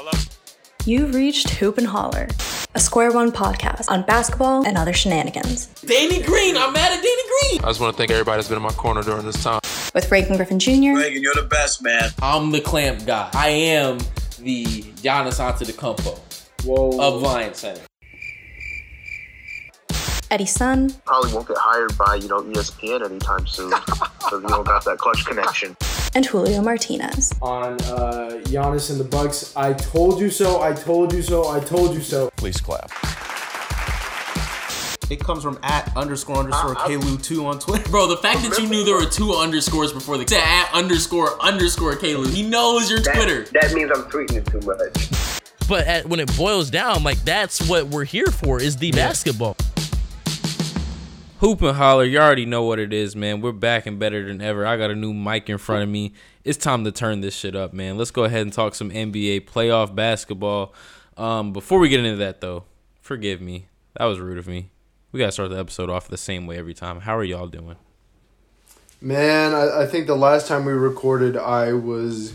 Hello? You've reached Hoop and Holler, a Square One podcast on basketball and other shenanigans. Danny Green, I'm mad at Danny Green. I just want to thank everybody that's been in my corner during this time. With Reagan Griffin Jr., Reagan, you're the best, man. I'm the clamp guy. I am the Giannis Antetokounmpo Whoa. of Lions Center. Eddie Sun, probably won't get hired by you know ESPN anytime soon because we don't got that clutch connection. And Julio Martinez. on uh, Giannis and the Bucks. I told you so. I told you so. I told you so. Please clap. It comes from at underscore underscore Kalu2 on Twitter. Bro, the fact that you knew there were two underscores before the to at underscore underscore Caleb. He knows your Twitter. That means I'm tweeting it too much. But at, when it boils down, like that's what we're here for is the basketball. Hoop and holler, you already know what it is, man. We're back and better than ever. I got a new mic in front of me. It's time to turn this shit up, man. Let's go ahead and talk some NBA playoff basketball. Um, before we get into that, though, forgive me. That was rude of me. We gotta start the episode off the same way every time. How are y'all doing? Man, I, I think the last time we recorded, I was,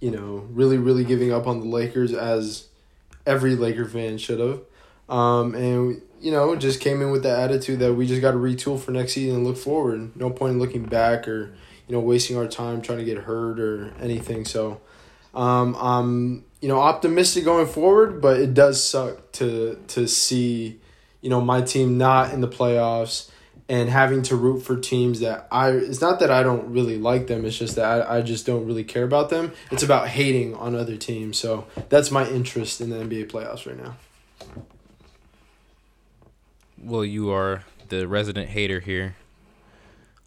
you know, really, really giving up on the Lakers as every Laker fan should have. Um, and, you know, just came in with the attitude that we just got to retool for next season and look forward. No point in looking back or, you know, wasting our time trying to get hurt or anything. So, um, I'm, you know, optimistic going forward, but it does suck to to see, you know, my team not in the playoffs and having to root for teams that I it's not that I don't really like them, it's just that I, I just don't really care about them. It's about hating on other teams. So that's my interest in the NBA playoffs right now. Well, you are the resident hater here.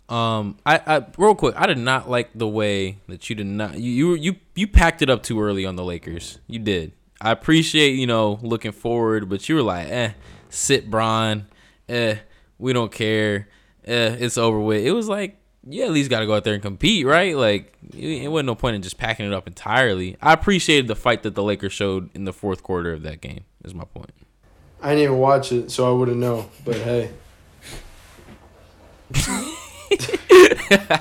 Um, I, I real quick, I did not like the way that you did not you you you packed it up too early on the Lakers. You did. I appreciate you know looking forward, but you were like, eh, sit Bron, eh, we don't care, eh, it's over with. It was like you at least got to go out there and compete, right? Like it wasn't no point in just packing it up entirely. I appreciated the fight that the Lakers showed in the fourth quarter of that game. Is my point. I didn't even watch it, so I wouldn't know. But hey.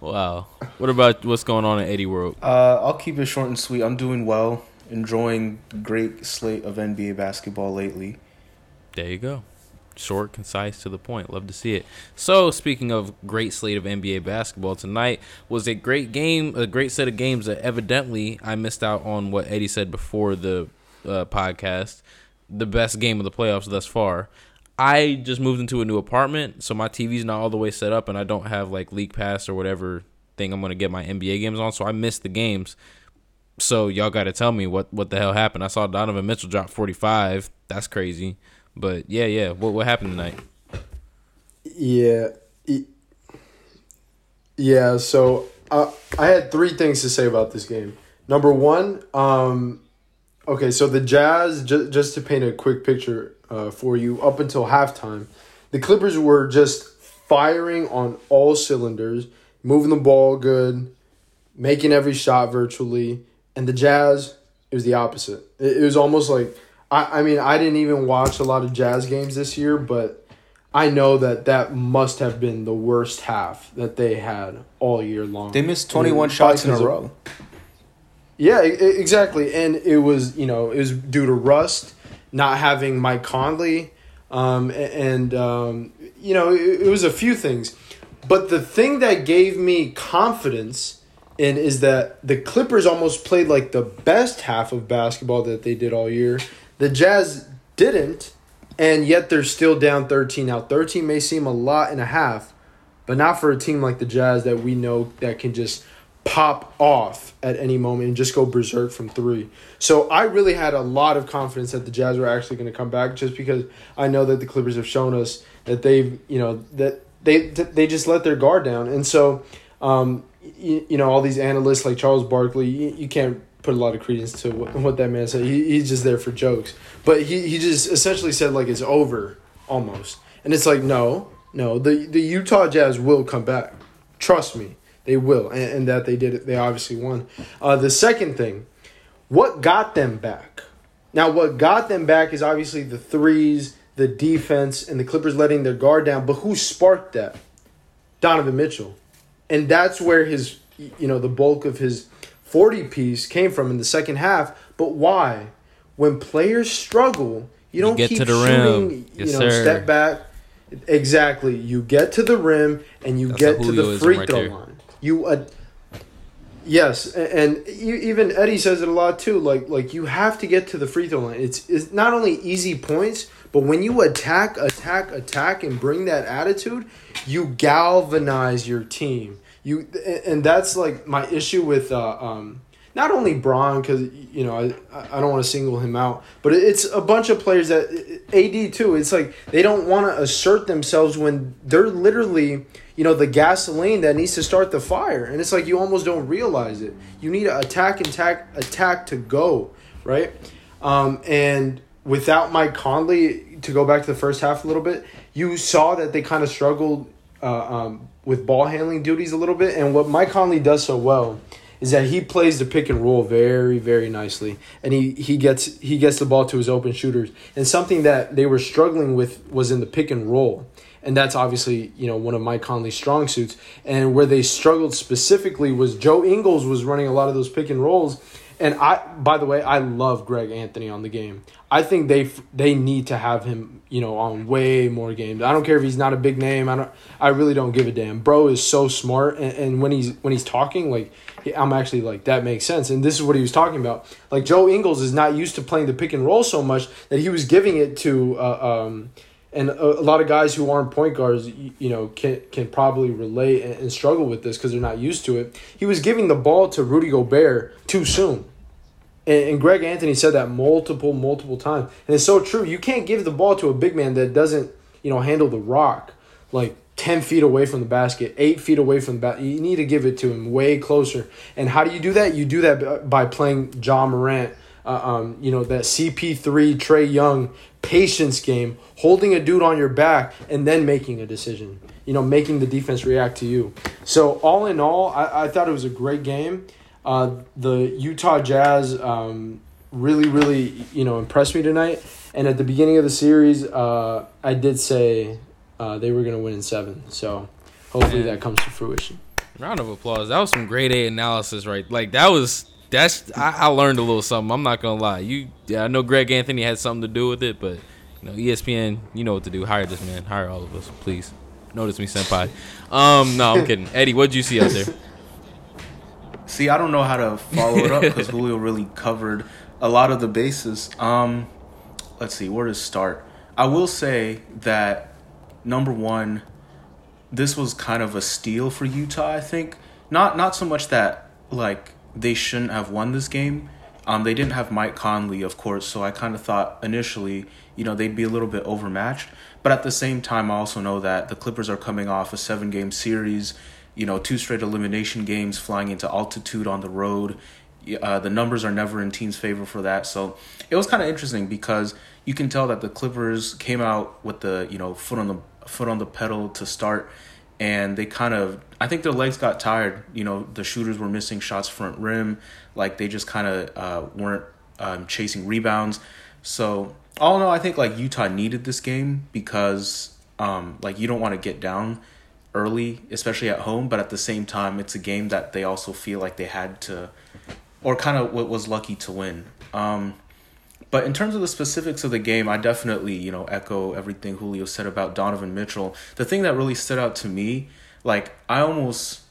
Wow. What about what's going on in Eddie World? Uh, I'll keep it short and sweet. I'm doing well, enjoying the great slate of NBA basketball lately. There you go. Short, concise, to the point. Love to see it. So, speaking of great slate of NBA basketball, tonight was a great game, a great set of games that evidently I missed out on what Eddie said before the uh, podcast. The best game of the playoffs thus far. I just moved into a new apartment, so my TV's not all the way set up, and I don't have like League Pass or whatever thing I'm gonna get my NBA games on. So I missed the games. So y'all got to tell me what what the hell happened. I saw Donovan Mitchell drop 45. That's crazy. But yeah, yeah. What what happened tonight? Yeah. Yeah, so uh, I had three things to say about this game. Number one, um, okay, so the Jazz, ju- just to paint a quick picture uh, for you, up until halftime, the Clippers were just firing on all cylinders, moving the ball good, making every shot virtually, and the Jazz, it was the opposite. It, it was almost like, I, I mean, I didn't even watch a lot of Jazz games this year, but I know that that must have been the worst half that they had all year long. They missed 21 shots in a because of- row. Yeah, exactly. And it was, you know, it was due to rust, not having Mike Conley, um, and, um, you know, it, it was a few things. But the thing that gave me confidence in is that the Clippers almost played like the best half of basketball that they did all year. The Jazz didn't, and yet they're still down 13. Now, 13 may seem a lot and a half, but not for a team like the Jazz that we know that can just pop off at any moment and just go berserk from three. So I really had a lot of confidence that the Jazz were actually going to come back just because I know that the Clippers have shown us that they've, you know, that they they just let their guard down. And so um you, you know all these analysts like Charles Barkley, you, you can't put a lot of credence to what, what that man said. He, he's just there for jokes. But he, he just essentially said like it's over almost. And it's like no, no, the the Utah Jazz will come back. Trust me, they will. And, and that they did it. They obviously won. Uh, the second thing, what got them back? Now, what got them back is obviously the threes, the defense, and the Clippers letting their guard down. But who sparked that? Donovan Mitchell. And that's where his, you know, the bulk of his 40 piece came from in the second half. But why? When players struggle, you don't get keep to the shooting, rim. you Yes, know, sir. step back. Exactly. You get to the rim and you That's get to the free right throw there. line. You uh, Yes, and even Eddie says it a lot too. Like like you have to get to the free throw line. It's it's not only easy points, but when you attack, attack, attack, and bring that attitude, you galvanize your team. You and that's like my issue with uh, um, not only Bron because you know I I don't want to single him out, but it's a bunch of players that AD too. It's like they don't want to assert themselves when they're literally you know the gasoline that needs to start the fire, and it's like you almost don't realize it. You need to attack, and attack, attack to go right, um, and without Mike Conley to go back to the first half a little bit, you saw that they kind of struggled uh, um, with ball handling duties a little bit, and what Mike Conley does so well is that he plays the pick and roll very very nicely. And he he gets he gets the ball to his open shooters. And something that they were struggling with was in the pick and roll and that's obviously you know one of Mike Conley's strong suits. And where they struggled specifically was Joe Ingles was running a lot of those pick and rolls. And I by the way I love Greg Anthony on the game. I think they they need to have him you know on way more games. I don't care if he's not a big name. I don't I really don't give a damn. Bro is so smart. And, and when he's when he's talking like I'm actually like that makes sense, and this is what he was talking about. Like Joe Ingles is not used to playing the pick and roll so much that he was giving it to, uh, um, and a, a lot of guys who aren't point guards, you, you know, can can probably relate and, and struggle with this because they're not used to it. He was giving the ball to Rudy Gobert too soon. And, and Greg Anthony said that multiple, multiple times, and it's so true. You can't give the ball to a big man that doesn't, you know, handle the rock like 10 feet away from the basket, 8 feet away from the basket. You need to give it to him way closer. And how do you do that? You do that by playing Ja Morant, uh, um, you know, that CP3, Trae Young patience game, holding a dude on your back and then making a decision, you know, making the defense react to you. So, all in all, I, I thought it was a great game. Uh, the Utah Jazz um, really, really, you know, impressed me tonight. And at the beginning of the series, uh, I did say uh, they were going to win in seven. So hopefully Man. that comes to fruition. Round of applause. That was some grade A analysis, right? Like that was that's I, I learned a little something. I'm not gonna lie. You yeah, I know Greg Anthony had something to do with it, but you know ESPN, you know what to do. Hire this man. Hire all of us, please. Notice me, senpai. Um, no, I'm kidding. Eddie, what'd you see out there? See, I don't know how to follow it up because Julio really covered a lot of the bases. Um, let's see, where to start? I will say that number one, this was kind of a steal for Utah. I think not not so much that like they shouldn't have won this game. Um, they didn't have Mike Conley, of course, so I kind of thought initially, you know, they'd be a little bit overmatched. But at the same time, I also know that the Clippers are coming off a seven game series, you know, two straight elimination games, flying into altitude on the road. Uh, the numbers are never in teams' favor for that. So it was kind of interesting because you can tell that the Clippers came out with the, you know, foot on the foot on the pedal to start and they kind of I think their legs got tired. You know, the shooters were missing shots front rim, like they just kind of uh, weren't um, chasing rebounds. So all in all, I think like Utah needed this game because um, like you don't want to get down early, especially at home, but at the same time, it's a game that they also feel like they had to, or kind of what was lucky to win. Um, but in terms of the specifics of the game, I definitely, you know, echo everything Julio said about Donovan Mitchell. The thing that really stood out to me, like I almost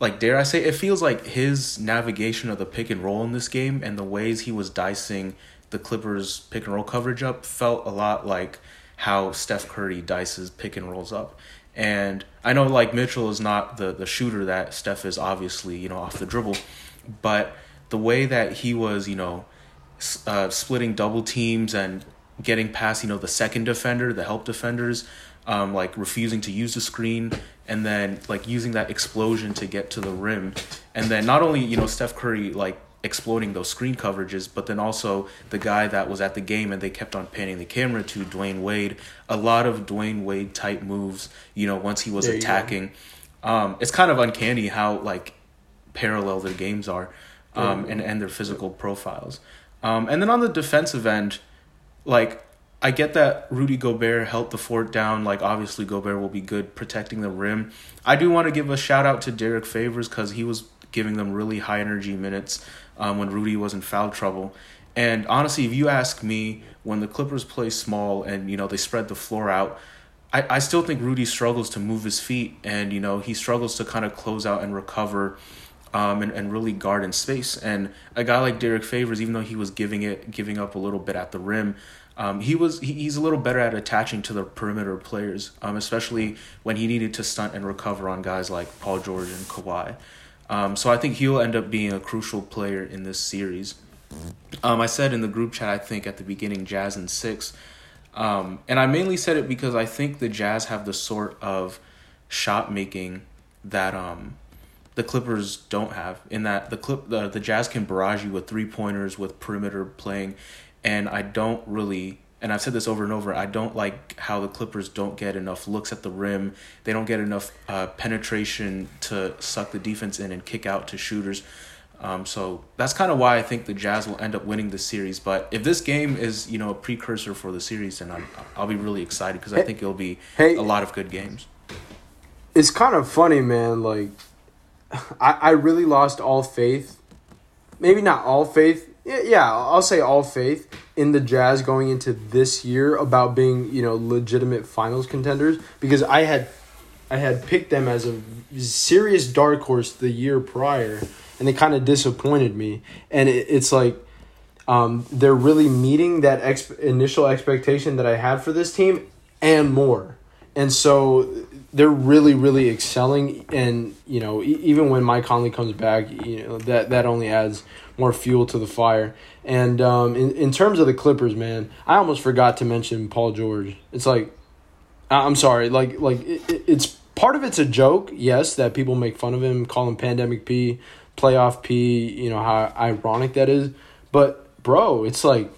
like dare I say it feels like his navigation of the pick and roll in this game and the ways he was dicing the Clippers pick and roll coverage up felt a lot like how Steph Curry dices pick and rolls up. And I know like Mitchell is not the the shooter that Steph is obviously, you know, off the dribble, but the way that he was, you know, uh, splitting double teams and getting past you know the second defender, the help defenders, um, like refusing to use the screen, and then like using that explosion to get to the rim, and then not only you know Steph Curry like exploding those screen coverages, but then also the guy that was at the game and they kept on panning the camera to Dwyane Wade. A lot of Dwyane Wade type moves, you know, once he was There you go. attacking. Um, it's kind of uncanny how like parallel their games are, um, and and their physical profiles. Um, and then on the defensive end, like I get that Rudy Gobert held the fort down. Like obviously Gobert will be good protecting the rim. I do want to give a shout out to Derrick Favors because he was giving them really high energy minutes um, when Rudy was in foul trouble. And honestly, if you ask me, when the Clippers play small and you know they spread the floor out, I, I still think Rudy struggles to move his feet and you know he struggles to kind of close out and recover um, and, and really guard in space. And a guy like Derrick Favors, even though he was giving it giving up a little bit at the rim, um, he was he, he's a little better at attaching to the perimeter players, um, especially when he needed to stunt and recover on guys like Paul George and Kawhi. Um, so I think he'll end up being a crucial player in this series. Um, I said in the group chat, I think at the beginning, Jazz in six. Um, and I mainly said it because I think the Jazz have the sort of shot making that um, the Clippers don't have. In that the clip the, the Jazz can barrage you with three pointers with perimeter playing, and I don't really. And I've said this over and over. I don't like how the Clippers don't get enough looks at the rim. They don't get enough uh, penetration to suck the defense in and kick out to shooters. Um, so that's kind of why I think the Jazz will end up winning the series. But if this game is, you know, a precursor for the series, then I'm, I'll be really excited because I think it'll be Hey. a lot of good games. it's kind of funny, man. Like, I, I really lost all faith. Maybe not all faith. Yeah, I'll say all faith in the Jazz going into this year about being, you know, legitimate finals contenders because I had I had picked them as a serious dark horse the year prior and they kind of disappointed me. And it, it's like um, they're really meeting that ex- initial expectation that I had for this team and more. And so they're really, really excelling. And you know, even when Mike Conley comes back, you know that that only adds more fuel to the fire. And um, in in terms of the Clippers, man, I almost forgot to mention Paul George. It's like I'm sorry, like like it- it's part of it's a joke, yes, that people make fun of him, call him pandemic P, playoff P, you know how ironic that is. But bro, it's like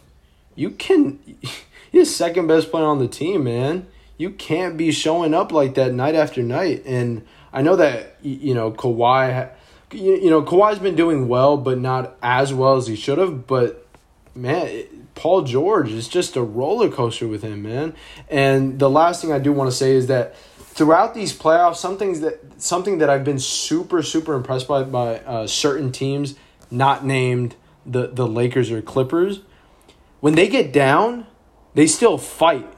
you can he's second best player on the team, man. You can't be showing up like that night after night. And I know that you know Kawhi, you, know Kawhi's been doing well, but not as well as he should have. But man, Paul George is just a roller coaster with him, man. And the last thing I do want to say is that throughout these playoffs, some things that something that I've been super super impressed by by uh, certain teams, not named the the Lakers or Clippers, when they get down, they still fight.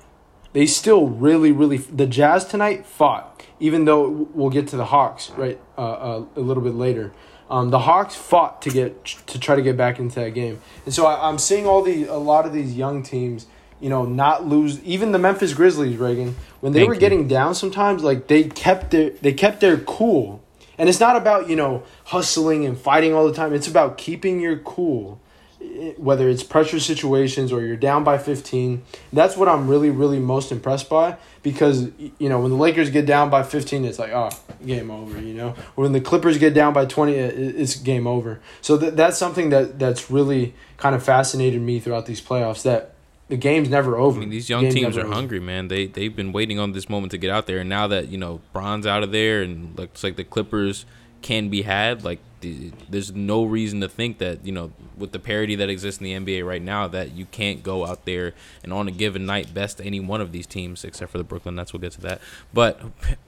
They still really really the Jazz tonight fought, even though we'll get to the Hawks right uh, uh, a little bit later. Um, the Hawks fought to get to try to get back into that game, and so I, I'm seeing all the a lot of these young teams, you know, not lose. Even the Memphis Grizzlies, Reagan, when they Thank were you. getting down, sometimes like they kept their they kept their cool, and it's not about you know hustling and fighting all the time. It's about keeping your cool, whether it's pressure situations or you're down by 15. That's what I'm really really most impressed by because you know when the Lakers get down by 15, it's like oh game over. You know, or when the Clippers get down by 20, it's game over. So that that's something that that's really kind of fascinated me throughout these playoffs. That the game's never over. I mean, these young Game's teams are over. hungry, man. They they've been waiting on this moment to get out there, and now that you know Bron's out of there, and looks like the Clippers can be had, like the, there's no reason to think that you know with the parity that exists in the NBA right now that you can't go out there and on a given night best any one of these teams except for the Brooklyn Nets. We'll get to that, but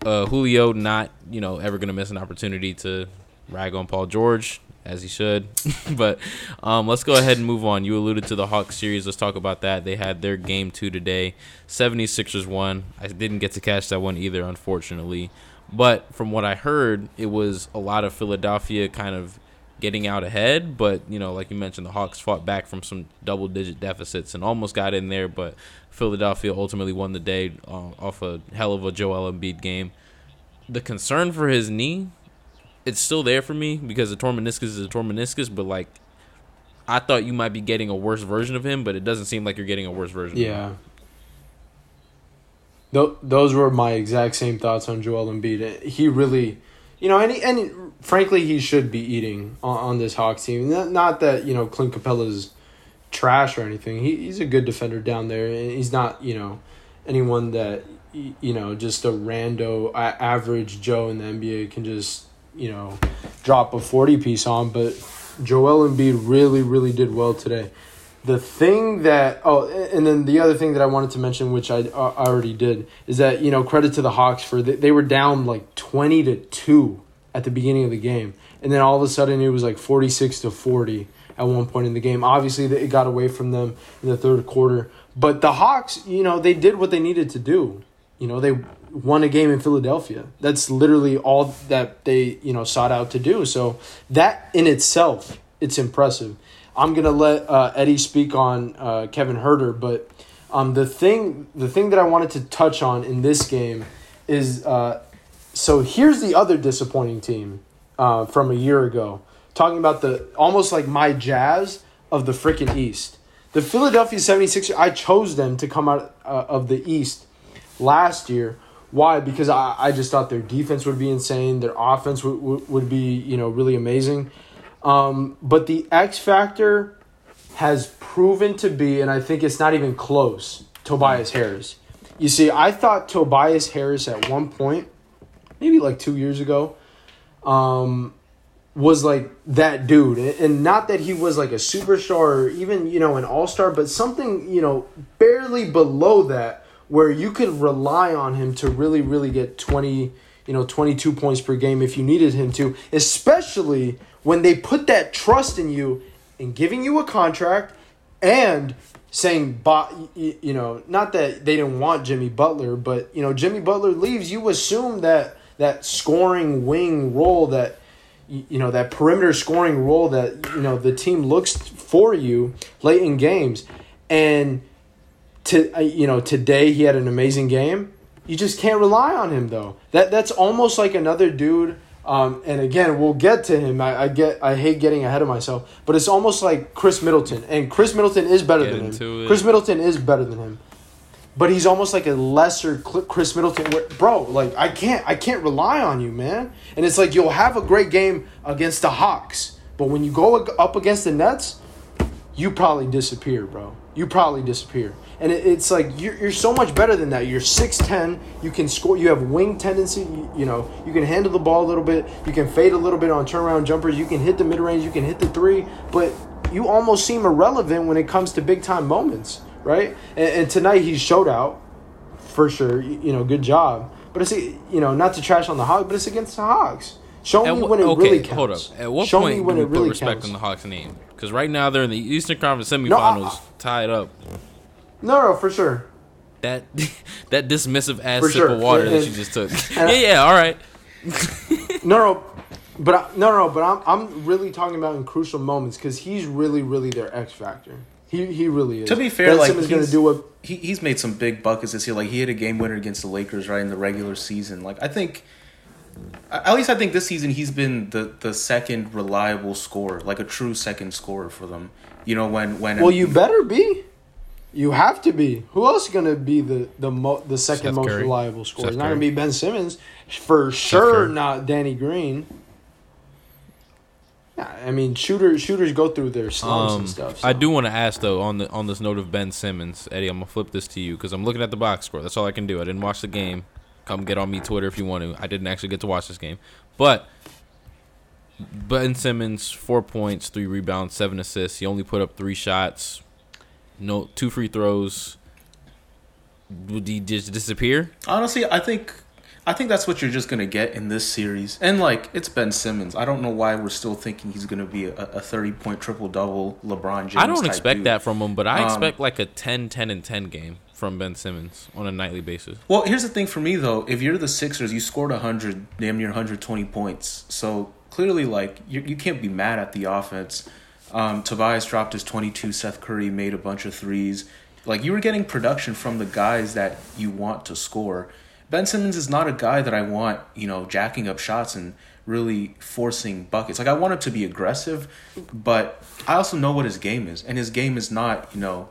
uh, Julio not you know ever gonna miss an opportunity to rag on Paul George as he should. but um, let's go ahead and move on. You alluded to the Hawks series. Let's talk about that. They had their game two today. 76ers won. I didn't get to catch that one either, unfortunately. But from what I heard, it was a lot of Philadelphia kind of getting out ahead. But, you know, like you mentioned, the Hawks fought back from some double digit deficits and almost got in there. But Philadelphia ultimately won the day uh, off a hell of a Joel Embiid game. The concern for his knee it's still there for me because a torn meniscus is a torn meniscus, but like I thought you might be getting a worse version of him, but it doesn't seem like you're getting a worse version. Yeah. Th- those were my exact same thoughts on Joel Embiid. He really, you know, and, he, and frankly, he should be eating on, on this Hawks team. Not, not that, you know, Clint Capela's trash or anything. He, he's a good defender down there. And he's not, you know, anyone that, you know, just a rando, average Joe in the NBA can just, you know, drop a 40 piece on. But Joel Embiid really, really did well today. The thing that oh, and then the other thing that I wanted to mention, which I, I already did, is that you know credit to the Hawks for they, they were down like twenty to two at the beginning of the game, and then all of a sudden it was like 46 to 40 at one point in the game. Obviously, it got away from them in the third quarter. But the Hawks, you know, they did what they needed to do. You know, they won a game in Philadelphia. That's literally all that they, you know, sought out to do. So that in itself, it's impressive. I'm gonna let uh, Eddie speak on uh, Kevin Huerter, but um, the thing the thing that I wanted to touch on in this game is uh, so here's the other disappointing team uh, from a year ago. Talking about the almost like my Jazz of the freaking East. The Philadelphia 76ers, I chose them to come out uh, of the East last year. Why? Because I, I just thought their defense would be insane. Their offense would, would be, you know, really amazing. Um, but the X factor has proven to be, and I think it's not even close, Tobias Harris. You see, I thought Tobias Harris at one point, maybe like two years ago, um, was like that dude. And not that he was like a superstar or even, you know, an all star, but something, you know, barely below that where you could rely on him to really, really get 20, you know, 22 points per game if you needed him to, especially when they put that trust in you in giving you a contract and saying, you know, not that they didn't want Jimmy Butler, but, you know, Jimmy Butler leaves, you assume that that scoring wing role that you know that perimeter scoring role that you know the team looks for you late in games. And to uh, you know today he had an amazing game. You just can't rely on him though. That that's almost like another dude um, and again we'll get to him I, I get I hate getting ahead of myself but it's almost like Khris Middleton and Khris Middleton is better Get than him it. Khris Middleton is better than him but he's almost like a lesser Khris Middleton. Where, bro, like I can't, I can't rely on you, man. And it's like you'll have a great game against the Hawks, but when you go up against the Nets, you probably disappear, bro. You probably disappear. And it, it's like you're, you're so much better than that. You're 6'10. You can score. You have wing tendency. You, you know, you can handle the ball a little bit. You can fade a little bit on turnaround jumpers. You can hit the mid range. You can hit the three. But you almost seem irrelevant when it comes to big time moments, right? And, and tonight he showed out for sure. You, you know, good job. But it's you know not to trash on the Hawks, but it's against the Hawks. Show At me wh- when it okay, really counts. hold up. At what Show point me when do we it really put respect counts. on the Hawks name? Because right now they're in the Eastern Conference I- semifinals, tied up. No, no, for sure. That that dismissive ass For sip sure. of water that you just took. yeah, yeah, all right. No, no, but I, no, no, but I'm I'm really talking about in crucial moments because he's really, really their X factor. He he really is. To be fair, ben like Simmons gonna he's- do what he he's made some big buckets this year. Like he hit a game winner against the Lakers right in the regular season. Like I think, at least I think this season he's been the the second reliable scorer, like a true second scorer for them. You know when when Well, you better be. You have to be. Who else is gonna be the the mo- the second Steph most Curry. reliable scorer? Steph It's not gonna be Ben Simmons for sure. Curry. Not Danny Green. Yeah, I mean shooters shooters go through their slumps Um, and stuff. I do want to ask though on the on this note of Ben Simmons, Eddie. I'm gonna flip this to you because I'm looking at the box score. That's all I can do. I didn't watch the game. Come get on me Twitter if you want to. I didn't actually get to watch this game, but Ben Simmons four points, three rebounds, seven assists. He only put up three shots, no two free throws. Would he just disappear? honestly, I think I think that's what you're just gonna get in this series. And like it's Ben Simmons. I don't know why we're still thinking he's gonna be a, a thirty point triple double LeBron James. I don't expect dude. that from him, but I Um, expect like a 10, 10, and 10 game from Ben Simmons on a nightly basis. Well, here's the thing for me though. If you're the Sixers, you scored 100, damn near 120 points. So clearly, like you, you can't be mad at the offense. Um, Tobias dropped his 22. Seth Curry made a bunch of threes. Like you were getting production from the guys that you want to score. Ben Simmons is not a guy that I want, you know, jacking up shots and really forcing buckets. Like I want him to be aggressive, but I also know what his game is, and his game is not, you know,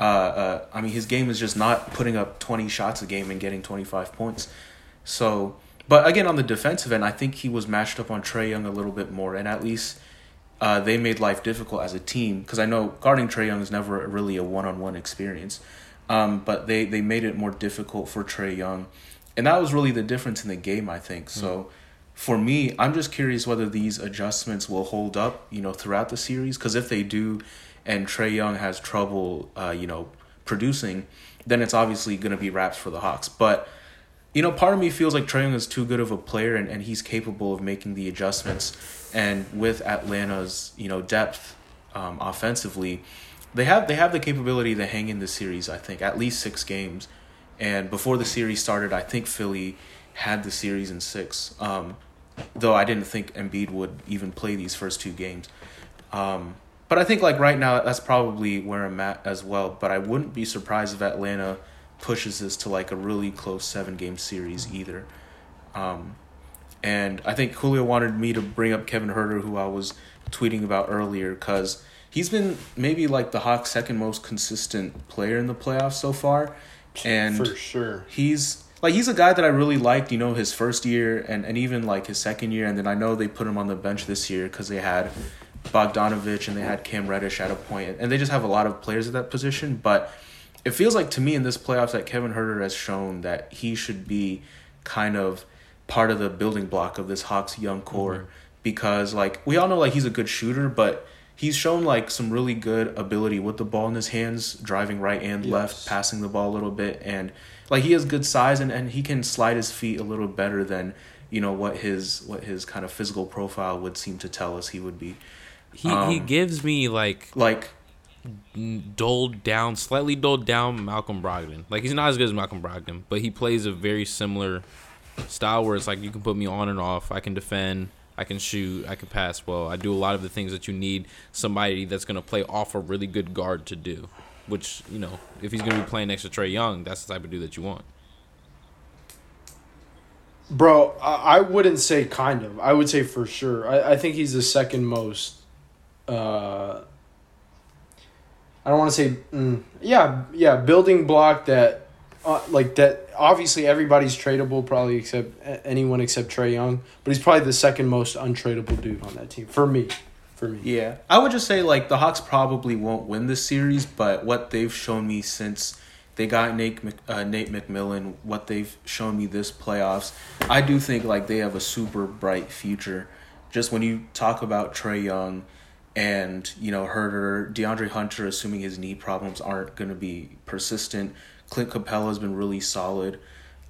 uh, uh, I mean, his game is just not putting up 20 shots a game and getting 25 points. So, but again, on the defensive end, I think he was matched up on Trae Young a little bit more, and at least uh, they made life difficult as a team because I know guarding Trae Young is never really a one-on-one experience, um, but they they made it more difficult for Trae Young, and that was really the difference in the game, I think. So. For me, I'm just curious whether these adjustments will hold up, you know, throughout the series. Because if they do, and Trae Young has trouble, uh, you know, producing, then it's obviously going to be raps for the Hawks. But you know, part of me feels like Trae Young is too good of a player and, and he's capable of making the adjustments. And with Atlanta's, you know, depth um, offensively, they have they have the capability to hang in the series, I think, at least six games. And before the series started, I think Philly had the series in six. Um, though I didn't think Embiid would even play these first two games. Um, but I think like right now that's probably where I'm at as well. But I wouldn't be surprised if Atlanta pushes this to like a really close seven game series either. Um, and I think Julio wanted me to bring up Kevin Huerter, who I was tweeting about earlier, because he's been maybe like the Hawks' second most consistent player in the playoffs so far. And For sure. he's like he's a guy that I really liked, you know, his first year and, and even like his second year, and then I know they put him on the bench this year because they had Bogdanovic and they had Cam Reddish at a point, and they just have a lot of players at that position. But it feels like to me in this playoffs that Kevin Huerter has shown that he should be kind of part of the building block of this Hawks young core mm-hmm. because like we all know like he's a good shooter, but he's shown like some really good ability with the ball in his hands, driving right and left, passing the ball a little bit, and like he has good size and, and he can slide his feet a little better than you know what his what his kind of physical profile would seem to tell us he would be. He he Um, gives me like Like doled down, slightly doled down Malcolm Brogdon. Like he's not as good as Malcolm Brogdon, but he plays a very similar style where it's like you can put me on and off. I can defend, I can shoot, I can pass well. I do a lot of the things that you need somebody that's gonna play off a really good guard to do. Which you know, if he's gonna be playing next to Trae Young, that's the type of dude that you want. Bro, I, I wouldn't say kind of. I would say for sure. I, I think he's the second most. Uh, I don't want to say. Mm, yeah, yeah, building block that, uh, like that. Obviously, everybody's tradable, probably except anyone except Trae Young. But he's probably the second most untradeable dude on that team for me. For me. Yeah, I would just say like the Hawks probably won't win this series, but what they've shown me since they got Nate Mc, uh, Nate McMillan, what they've shown me this playoffs, I do think like they have a super bright future. Just when you talk about Trae Young and you know Huerter, DeAndre Hunter, assuming his knee problems aren't going to be persistent, Clint Capela has been really solid.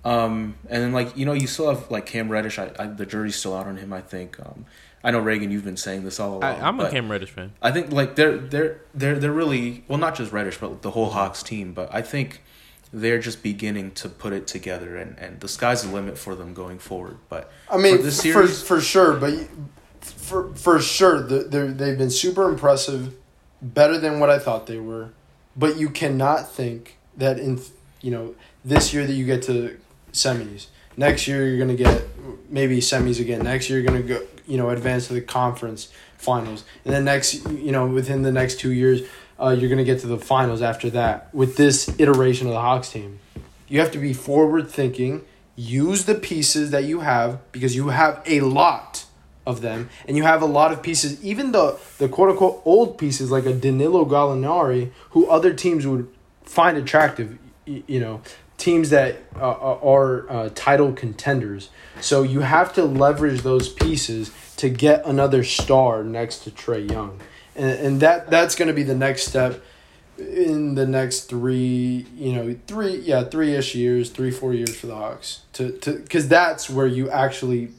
Um, and then like you know you still have like Cam Reddish. I, I the jury's still out on him. I think. Um, I know Reagan, you've been saying this all I, along. I'm a Cam Reddish fan. I think like they're they're they're they're really well not just Reddish but the whole Hawks team. But I think they're just beginning to put it together, and and the sky's the limit for them going forward. But I mean, for this for, series, for sure, but you- for for sure, the- they're, they've been super impressive, better than what I thought they were. But you cannot think that in you know this year that you get to semis, next year you're gonna get maybe semis again. Next year you're gonna go you know advance to the conference finals, and then next you know within the next two years, uh, you're gonna get to the finals after that with this iteration of the Hawks team. You have to be forward thinking. Use the pieces that you have because you have a lot of them, and you have a lot of pieces. Even the the quote unquote old pieces like a Danilo Gallinari, who other teams would find attractive. You know, teams that uh, are uh, title contenders. So you have to leverage those pieces to get another star next to Trae Young, and and that that's going to be the next step in the next three, you know, three, yeah, three ish years, three, four years for the Hawks to, to, because that's where you actually,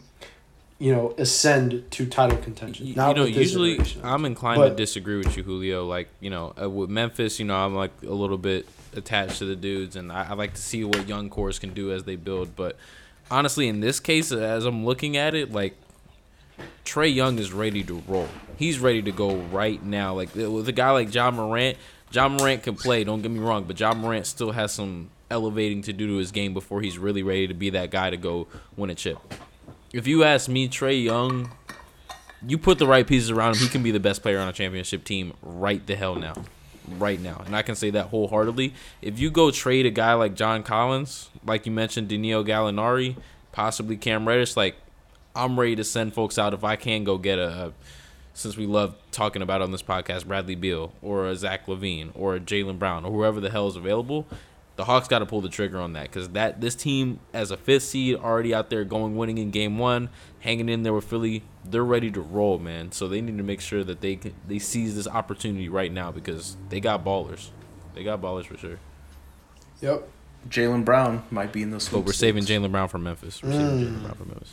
you know, ascend to title contention. You, you know, usually. I'm inclined to disagree with you, Julio. Like, you know, uh, with Memphis, you know, I'm like a little bit attached to the dudes, and I, I like to see what young cores can do as they build. But honestly, in this case, as I'm looking at it, like Trae Young is ready to roll. He's ready to go right now. Like with a guy like Ja Morant, Ja Morant can play. Don't get me wrong, but Ja Morant still has some elevating to do to his game before he's really ready to be that guy to go win a chip. If you ask me, Trae Young, you put the right pieces around him, he can be the best player on a championship team right the hell now. Right now. And I can say that wholeheartedly. If you go trade a guy like John Collins, like you mentioned, Danilo Gallinari, possibly Cam Reddish, like I'm ready to send folks out if I can go get a, since we love talking about on this podcast, Bradley Beal or a Zach LaVine or a Jaylen Brown or whoever the hell is available. The Hawks got to pull the trigger on that because that this team as a fifth seed already out there going winning in game one, hanging in there with Philly, they're ready to roll, man. So they need to make sure that they can, they seize this opportunity right now because they got ballers, they got ballers for sure. Yep. Jaylen Brown might be in the But we're saving Jaylen Brown from Memphis. We're saving mm. Jaylen Brown for Memphis.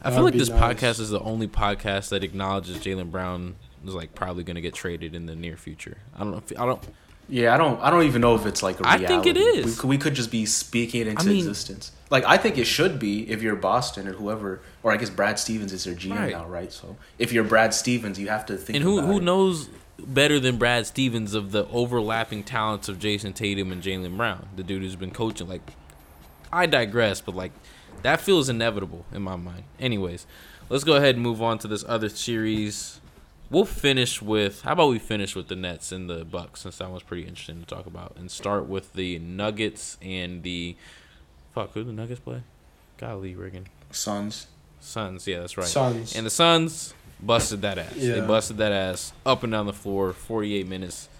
I feel That'd like this nice. podcast is the only podcast that acknowledges Jaylen Brown is like probably going to get traded in the near future. I don't know. If, I don't. Yeah, I don't. I don't even know if it's like a reality. I think it is. We could, we could just be speaking it into I mean- existence. Like I think it should be if you're Boston or whoever, or I guess Brad Stevens is their GM Right. now, right? So if you're Brad Stevens, you have to think. And who who it. knows better than Brad Stevens of the overlapping talents of Jayson Tatum and Jaylen Brown, the dude who's been coaching. Like, I digress, but like that feels inevitable in my mind. Anyways, let's go ahead and move on to this other series. We'll finish with how about we finish with the Nets and the Bucks since that was pretty interesting to talk about, and start with the Nuggets and the fuck who the Nuggets play? Golly, Reagan. Suns? Suns, yeah, that's right. Suns. And the Suns busted that ass. They busted that ass up and down the floor, 48 minutes.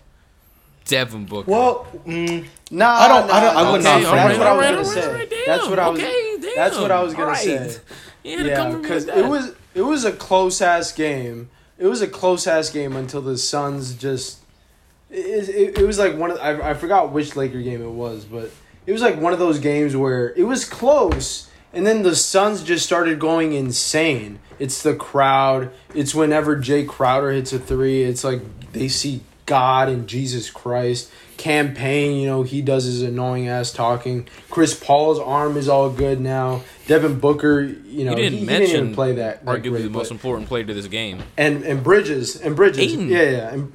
Devin Booker. Well, mm, nah, I don't- Nah, I don't- I nah, would nah, not That's frame it. what I was gonna say. That's what I was. Okay, damn. That's what I was gonna say. You had to Yeah, because that. it was it was a close ass game. It was a close ass game until the Suns just. It, it, it was like one of I, I forgot which Laker game it was, but it was like one of those games where it was close, and then the Suns just started going insane. It's the crowd. It's whenever Jae Crowder hits a three. It's like they see God and Jesus Christ. Campaign, you know, he does his annoying ass talking. Chris Paul's arm is all good now. Devin Booker, you know, you didn't he, he mention didn't even play that. that arguably great, the most but- important player to this game. and and Bridges and Bridges, Ayton. yeah, yeah, and,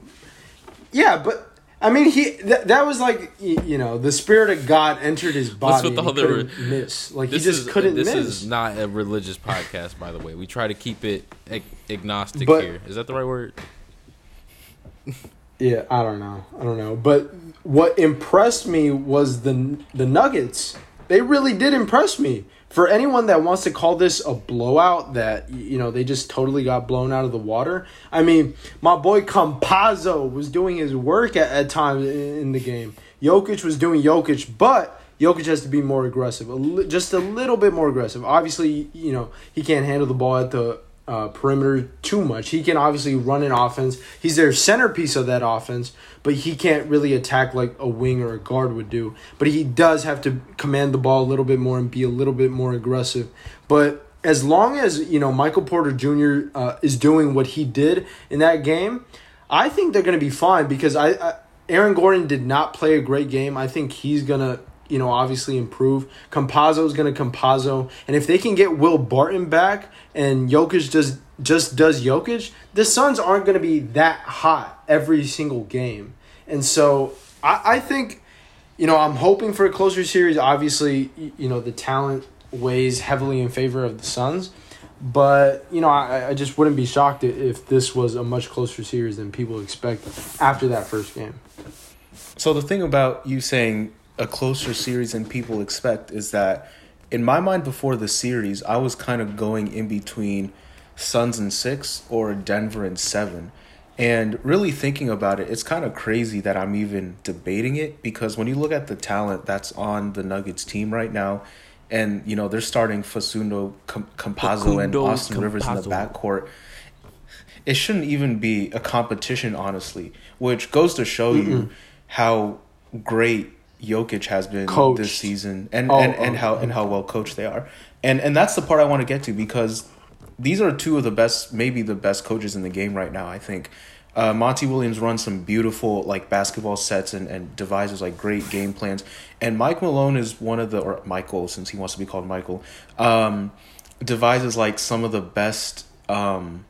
yeah. But I mean, he that, that was like you know the spirit of God entered his body. all he the re- miss, like he just is couldn't this miss. is not a religious podcast, by the way. We try to keep it ag- agnostic But- here. Is that the right word? Yeah, I don't know. I don't know. But what impressed me was the the Nuggets. They really did impress me. For anyone that wants to call this a blowout, that you know they just totally got blown out of the water. I mean, my boy Campazzo was doing his work at, at times in, in the game. Jokic was doing Jokic, but Jokic has to be more aggressive, just a little bit more aggressive. Obviously, you know he can't handle the ball at the uh, perimeter too much. He can obviously run an offense. He's their centerpiece of that offense, but he can't really attack like a wing or a guard would do. But he does have to command the ball a little bit more and be a little bit more aggressive. But as long as you know Michael Porter Jr. Uh, is doing what he did in that game, I think they're going to be fine because I, I Aaron Gordon did not play a great game. I think he's gonna you know obviously improve. Campazzo is gonna Campazzo, and if they can get Will Barton back and Jokic just just does Jokic, the Suns aren't gonna be that hot every single game. And so I, I think you know I'm hoping for a closer series. Obviously, you know the talent weighs heavily in favor of the Suns. But you know, I, I just wouldn't be shocked if this was a much closer series than people expect after that first game. So the thing about you saying a closer series than people expect is that in my mind before the series, I was kind of going in between Suns and 6 or Denver and 7. And really thinking about it, it's kind of crazy that I'm even debating it because when you look at the talent that's on the Nuggets team right now, and you know they're starting Facundo, Com- Campazzo, and Facundo Austin Rivers in the backcourt it shouldn't even be a competition, honestly. Which goes to show you how great Jokic has been Coached. this season, and Oh, and, and oh, how and how well coached they are, and and that's the part I want to get to because these are two of the best, maybe the best coaches in the game right now. I think. Uh, Monty Williams runs some beautiful like basketball sets and, and devises like great game plans. And Mike Malone is one of the or Michael since he wants to be called Michael, um, devises like some of the best um,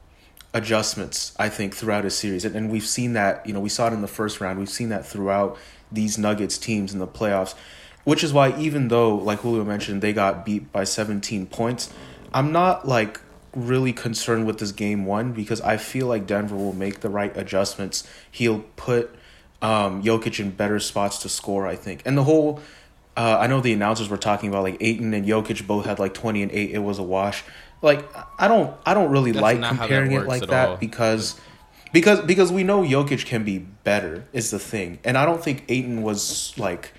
adjustments I think throughout his series, and, and we've seen that. You know, we saw it in the first round. We've seen that throughout these Nuggets teams in the playoffs, which is why even though, like Julio mentioned, they got beat by seventeen points, I'm not like really concerned with this game one because I feel like Denver will make the right adjustments. He'll put um, Jokic in better spots to score, I think, and the whole. Uh, I know the announcers were talking about like Ayton and Jokic both had like twenty and eight. It was a wash. Like I don't, I don't really That's like not how that comparing it like that all. because, because because we know Jokic can be better is the thing, and I don't think Ayton was like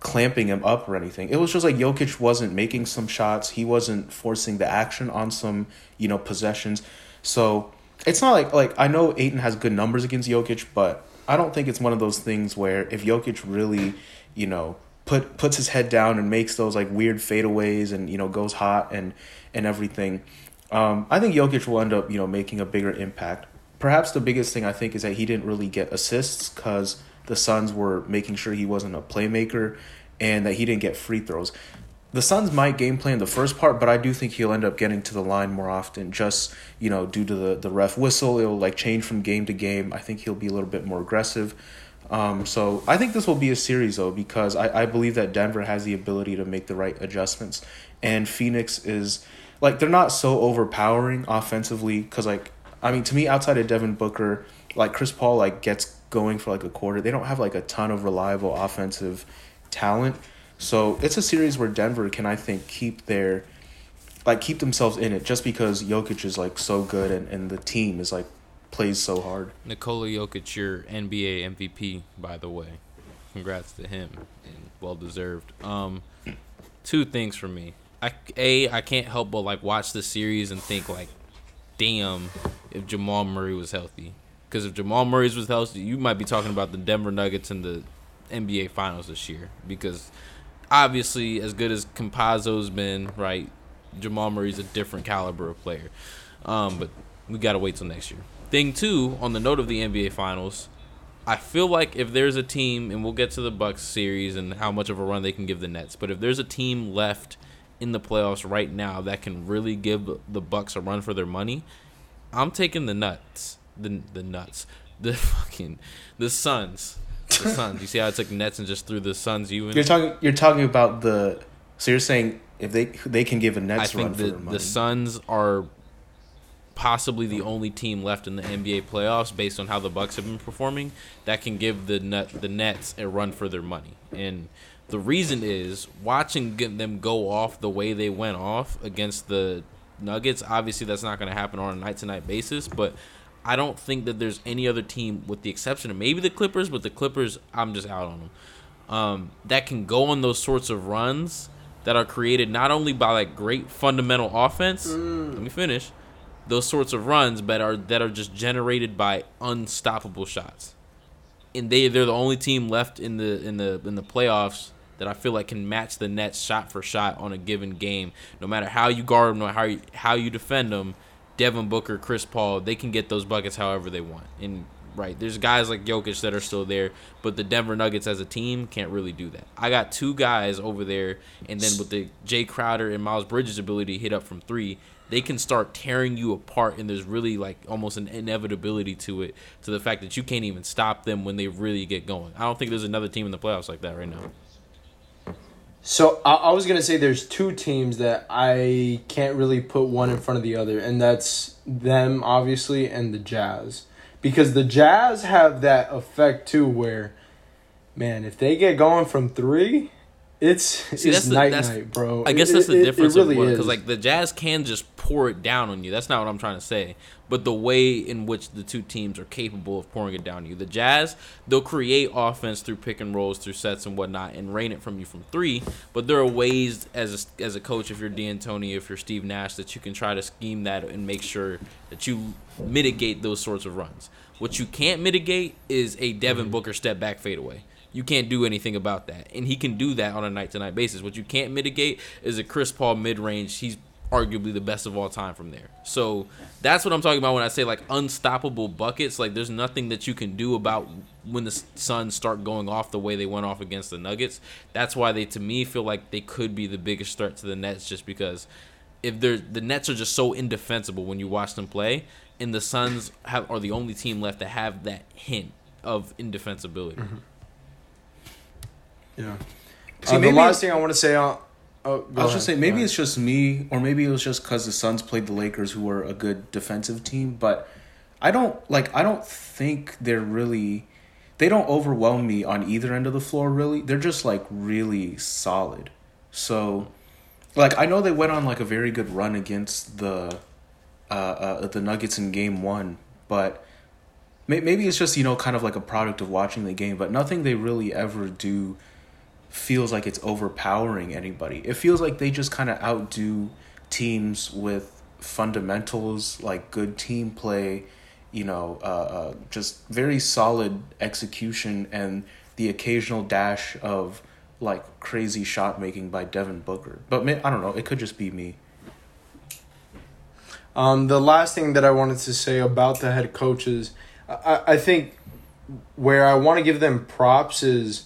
clamping him up or anything. It was just like Jokic wasn't making some shots. He wasn't forcing the action on some, you know, possessions. So it's not like like I know Ayton has good numbers against Jokic, but I don't think it's one of those things where if Jokic really, you know, put puts his head down and makes those like weird fadeaways and you know goes hot and and everything. Um, I think Jokic will end up you know making a bigger impact. Perhaps the biggest thing I think is that he didn't really get assists because the Suns were making sure he wasn't a playmaker and that he didn't get free throws. The Suns might game plan the first part, but I do think he'll end up getting to the line more often, just you know, due to the the ref whistle. It'll like change from game to game. I think he'll be a little bit more aggressive. Um, so I think this will be a series though, because I, I believe that Denver has the ability to make the right adjustments, and Phoenix is like they're not so overpowering offensively. Because like I mean, to me, outside of Devin Booker, like Chris Paul, like gets going for like a quarter. They don't have like a ton of reliable offensive talent. So it's a series where Denver can, I think, keep their like keep themselves in it just because Jokic is like so good and, and the team is like plays so hard. Nikola Jokic, your NBA MVP, by the way. Congrats to him and well deserved. Um, two things for me. I a I can't help but like watch the series and think like, damn, if Jamal Murray was healthy. Because if Jamal Murray was healthy, you might be talking about the Denver Nuggets in the NBA Finals this year. Because obviously, as good as Campazzo's been, right, Jamal Murray's a different caliber of player. Um, but we gotta wait till next year. Thing two, on the note of the NBA Finals, I feel like if there's a team, and we'll get to the Bucks series and how much of a run they can give the Nets, but if there's a team left in the playoffs right now that can really give the Bucks a run for their money, I'm taking the nuts. The the nuts. The fucking the Suns. The Suns. You see how I took Nets and just threw the Suns you in? You're talking. You're talking about the. So you're saying if they they can give a Nets I run think for the, their money. the Suns are possibly the only team left in the NBA playoffs based on how the Bucks have been performing that can give the net the Nets a run for their money. And the reason is watching them go off the way they went off against the Nuggets. Obviously, that's not going to happen on a night to night basis, but I don't think that there's any other team, with the exception of maybe the Clippers, but the Clippers, I'm just out on them. Um, that can go on those sorts of runs that are created not only by like great fundamental offense. Let me finish. Those sorts of runs, but are that are just generated by unstoppable shots. And they they're the only team left in the in the in the playoffs that I feel like can match the Nets shot for shot on a given game. No matter how you guard them, no how you, how you defend them, Devin Booker, Chris Paul, they can get those buckets however they want. And right, there's guys like Jokic that are still there, but the Denver Nuggets as a team can't really do that. I got two guys over there, and then with the Jae Crowder and Miles Bridges' ability to hit up from three, they can start tearing you apart, and there's really like almost an inevitability to it, to the fact that you can't even stop them when they really get going. I don't think there's another team in the playoffs like that right now. So I, I was gonna say there's two teams that I can't really put one in front of the other, and that's them obviously and the Jazz, because the Jazz have that effect too, where, man, if they get going from three, it's See, it's that's the- night that's- night, bro. I guess It- that's the it- it difference really of because like the Jazz can just pour it down on you. That's not what I'm trying to say. But the way in which the two teams are capable of pouring it down on you, the Jazz they'll create offense through pick and rolls, through sets and whatnot, and rain it from you from three. But there are ways as a, as a coach, if you're D'Antoni, if you're Steve Nash, that you can try to scheme that and make sure that you mitigate those sorts of runs. What you can't mitigate is a Devin mm-hmm. Booker step back fadeaway. You can't do anything about that. And he can do that on a night to night basis. What you can't mitigate is a Chris Paul mid range. He's arguably the best of all time from there. So that's what I'm talking about when I say like unstoppable buckets. Like there's nothing that you can do about when the Suns start going off the way they went off against the Nuggets. That's why they to me feel like they could be the biggest threat to the Nets just because if they're the Nets are just so indefensible when you watch them play, and the Suns have are the only team left to have that hint of indefensibility. Mm-hmm. Yeah. See, Uh, the last thing I want to say on. Oh, I was just saying, maybe it's just me, or maybe it was just because the Suns played the Lakers, who were a good defensive team. But I don't like. I don't think they're really. They don't overwhelm me on either end of the floor. Really, they're just like really solid. So, like, I know they went on like a very good run against the, uh, uh the Nuggets in Game One, but maybe it's just you know kind of like a product of watching the game. But nothing they really ever do feels like it's overpowering anybody. It feels like they just kind of outdo teams with fundamentals like good team play, you know, uh, uh, just very solid execution and the occasional dash of like crazy shot making by Devin Booker. But I don't know. It could just be me. Um, the last thing that I wanted to say about the head coaches, I, I think where I want to give them props is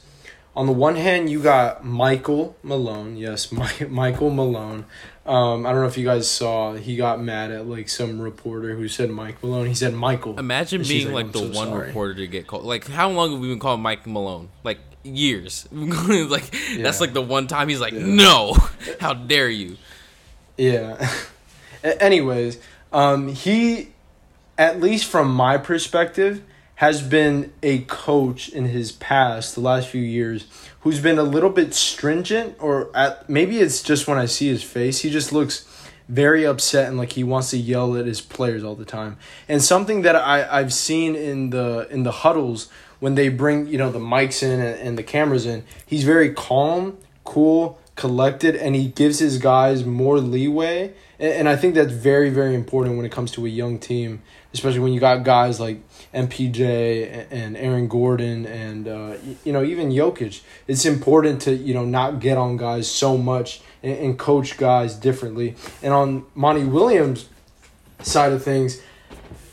on the one hand, you got Michael Malone. Yes, My, Michael Malone. Um, I don't know if you guys saw, he got mad at like some reporter who said Mike Malone. He said Michael. Imagine being like, "I'm the so one sorry." reporter to get called. Like, how long have we been called Mike Malone? Like years. like that's like the one time he's like, no, how dare you? Yeah. Anyways, um, he, at least from my perspective, has been a coach in his past, the last few years, who's been a little bit stringent, or at maybe it's just when I see his face, he just looks very upset and like he wants to yell at his players all the time. And something that I I've seen in the in the huddles when they bring you know the mics in and, and the cameras in, he's very calm, cool, collected, and he gives his guys more leeway. And, and I think that's very very important when it comes to a young team, especially when you got guys like MPJ and- Aaron Gordon and uh, you know even Jokic. It's important to you know not get on guys so much and, and coach guys differently. And on Monty Williams' side of things,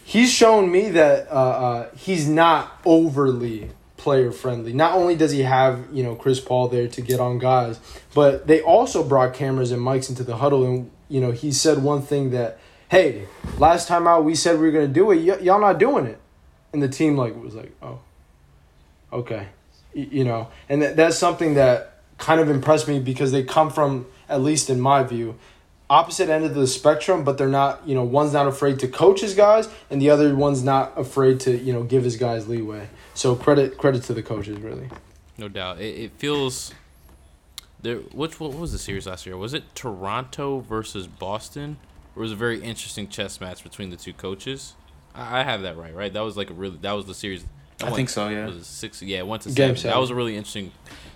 he's shown me that uh, uh, he's not overly player friendly. Not only does he have you know Chris Paul there to get on guys, but they also brought cameras and mics into the huddle, and you know he said one thing that, hey, last time out we said we were gonna do it, y- y'all not doing it, and the team like was like, oh, okay, Y- you know, and that, that's something that kind of impressed me because they come from at least in my view opposite end of the spectrum, but they're not, you know, one's not afraid to coach his guys and the other one's not afraid to, you know, give his guys leeway. So credit credit to the coaches really. No doubt. It, it feels there. Which what was the series last year? Was it Toronto versus Boston? It was a very interesting chess match between the two coaches. I, I have that right, right? That was like a really that was the series. I went- think so, yeah. Six? Yeah, went to Game seven. seven. That was a really interesting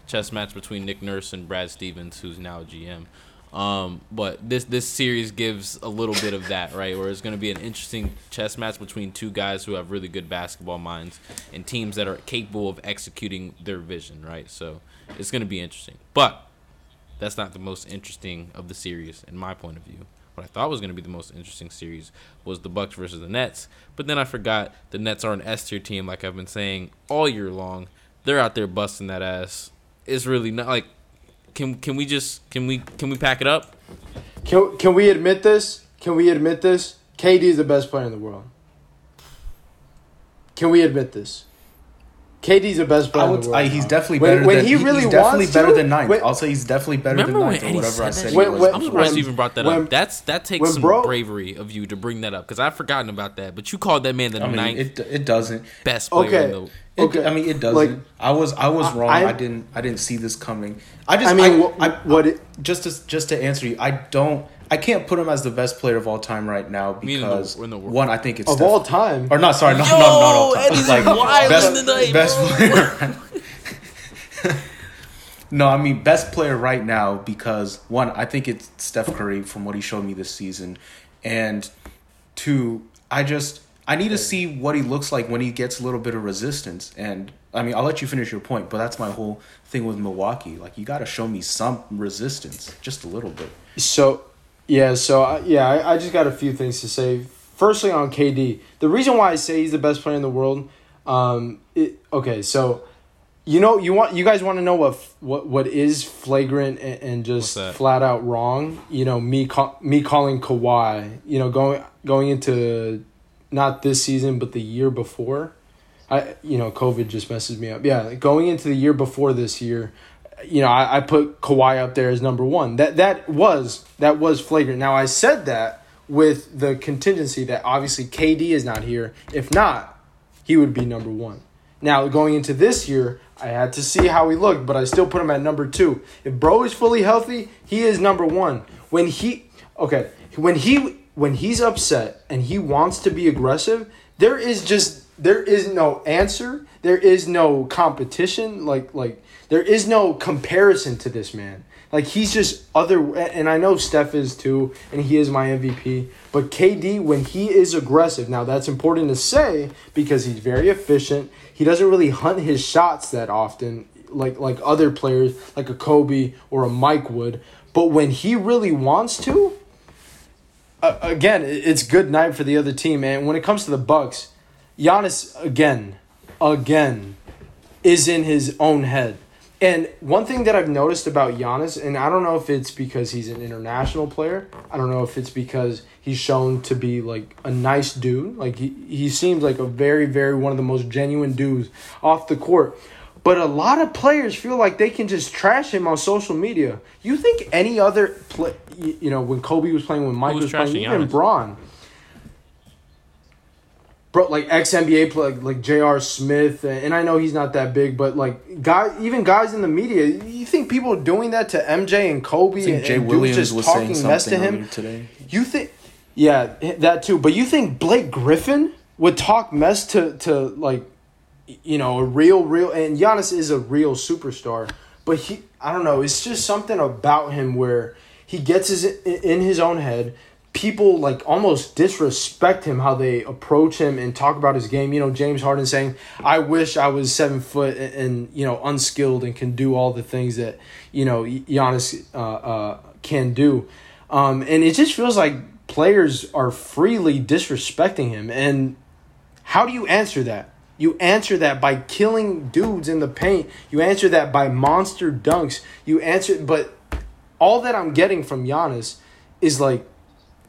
chess match between Nick Nurse and Brad Stevens, who's now GM. Um, but this this series gives a little bit of that, right? Where it's going to be an interesting chess match between two guys who have really good basketball minds and teams that are capable of executing their vision, right? So it's going to be interesting. But that's not the most interesting of the series in my point of view. What I thought was going to be the most interesting series was the Bucks versus the Nets, but then I forgot the Nets are an S tier team, like I've been saying all year long. They're out there busting that ass. It's really not like can can we just can we can we pack it up? Can can we admit this? Can we admit this? KD is the best player in the world. Can we admit this? KD's the best player I in the world. I, he's definitely When- better when than he really he's definitely wants better to, than ninth. when- I'll say he's definitely better than when ninth or whatever I said When- when- I'm surprised when- you even brought that when- up. That's that takes some bro- bravery of you to bring that up because I've forgotten about that. But you called that man the I mean, ninth it it doesn't. best player Okay. in the It, Okay. I mean, it doesn't. Like, I was I was I- wrong. I- I, didn't I didn't see this coming. I just I mean, I, what- I, what it- just to just to answer you, I don't I can't put him as the best player of all time right now mean in the- because in the world? one I think it's of Steph- all time. or not sorry no Yo, no not all time Eddie's like wildin' best tonight, best bro. player. no, I mean best player right now because one I think it's Steph Curry from what he showed me this season, and two I just I need to see what he looks like when he gets a little bit of resistance and. I mean, I'll let you finish your point, but that's my whole thing with Milwaukee. Like, you got to show me some resistance, just a little bit. So, yeah, so I, yeah, I, I just got a few things to say. Firstly, on KD, the reason why I say he's the best player in the world, um, it, okay, so you know, you want you guys want to know what what what is flagrant and, and just flat out wrong. You know, me call, me calling Kawhi, you know, going going into not this season but the year before. I you know, COVID just messes me up. Yeah, going into the year before this year, you know, I, I put Kawhi up there as number one. That that was that was flagrant. Now I said that with the contingency that obviously KD is not here. If not, he would be number one. Now going into this year, I had to see how he looked, but I still put him at number two. If Bro is fully healthy, he is number one. When he okay, when he when he's upset and he wants to be aggressive, there is just there is no answer. There is no competition. Like like there is no comparison to this man. Like he's just other, and I know Steph is too, and he is my MVP. But KD, when he is aggressive, now that's important to say because he's very efficient. He doesn't really hunt his shots that often. like like other players like a Kobe or a Mike would. But when he really wants to, uh, again, it's good night for the other team. And when it comes to the Bucks, Giannis again, again, is in his own head. And one thing that I've noticed about Giannis, and I don't know if it's because he's an international player, I don't know if it's because he's shown to be like a nice dude. Like he, he seems like a very, very one of the most genuine dudes off the court. But a lot of players feel like they can just trash him on social media. You think any other play, you know, when Kobe was playing, when Mike was was playing, even Giannis? Braun, bro, like ex NBA play, like, like J.R. Smith, and I know he's not that big, but like guy, even guys in the media, you think people doing that to MJ and Kobe I think and, Jay and Williams just was talking saying mess to him? today. You think, yeah, that too. But you think Blake Griffin would talk mess to to like, you know, a real, real, and Giannis is a real superstar. But he, I don't know, it's just something about him where he gets his in his own head. People like almost disrespect him how they approach him and talk about his game. You know, James Harden saying, "I wish I was seven foot and, and you know unskilled and can do all the things that you know Giannis uh, uh, can do." Um, and it just feels like players are freely disrespecting him. And how do you answer that? You answer that by killing dudes in the paint. You answer that by monster dunks. You answer, but all that I'm getting from Giannis is like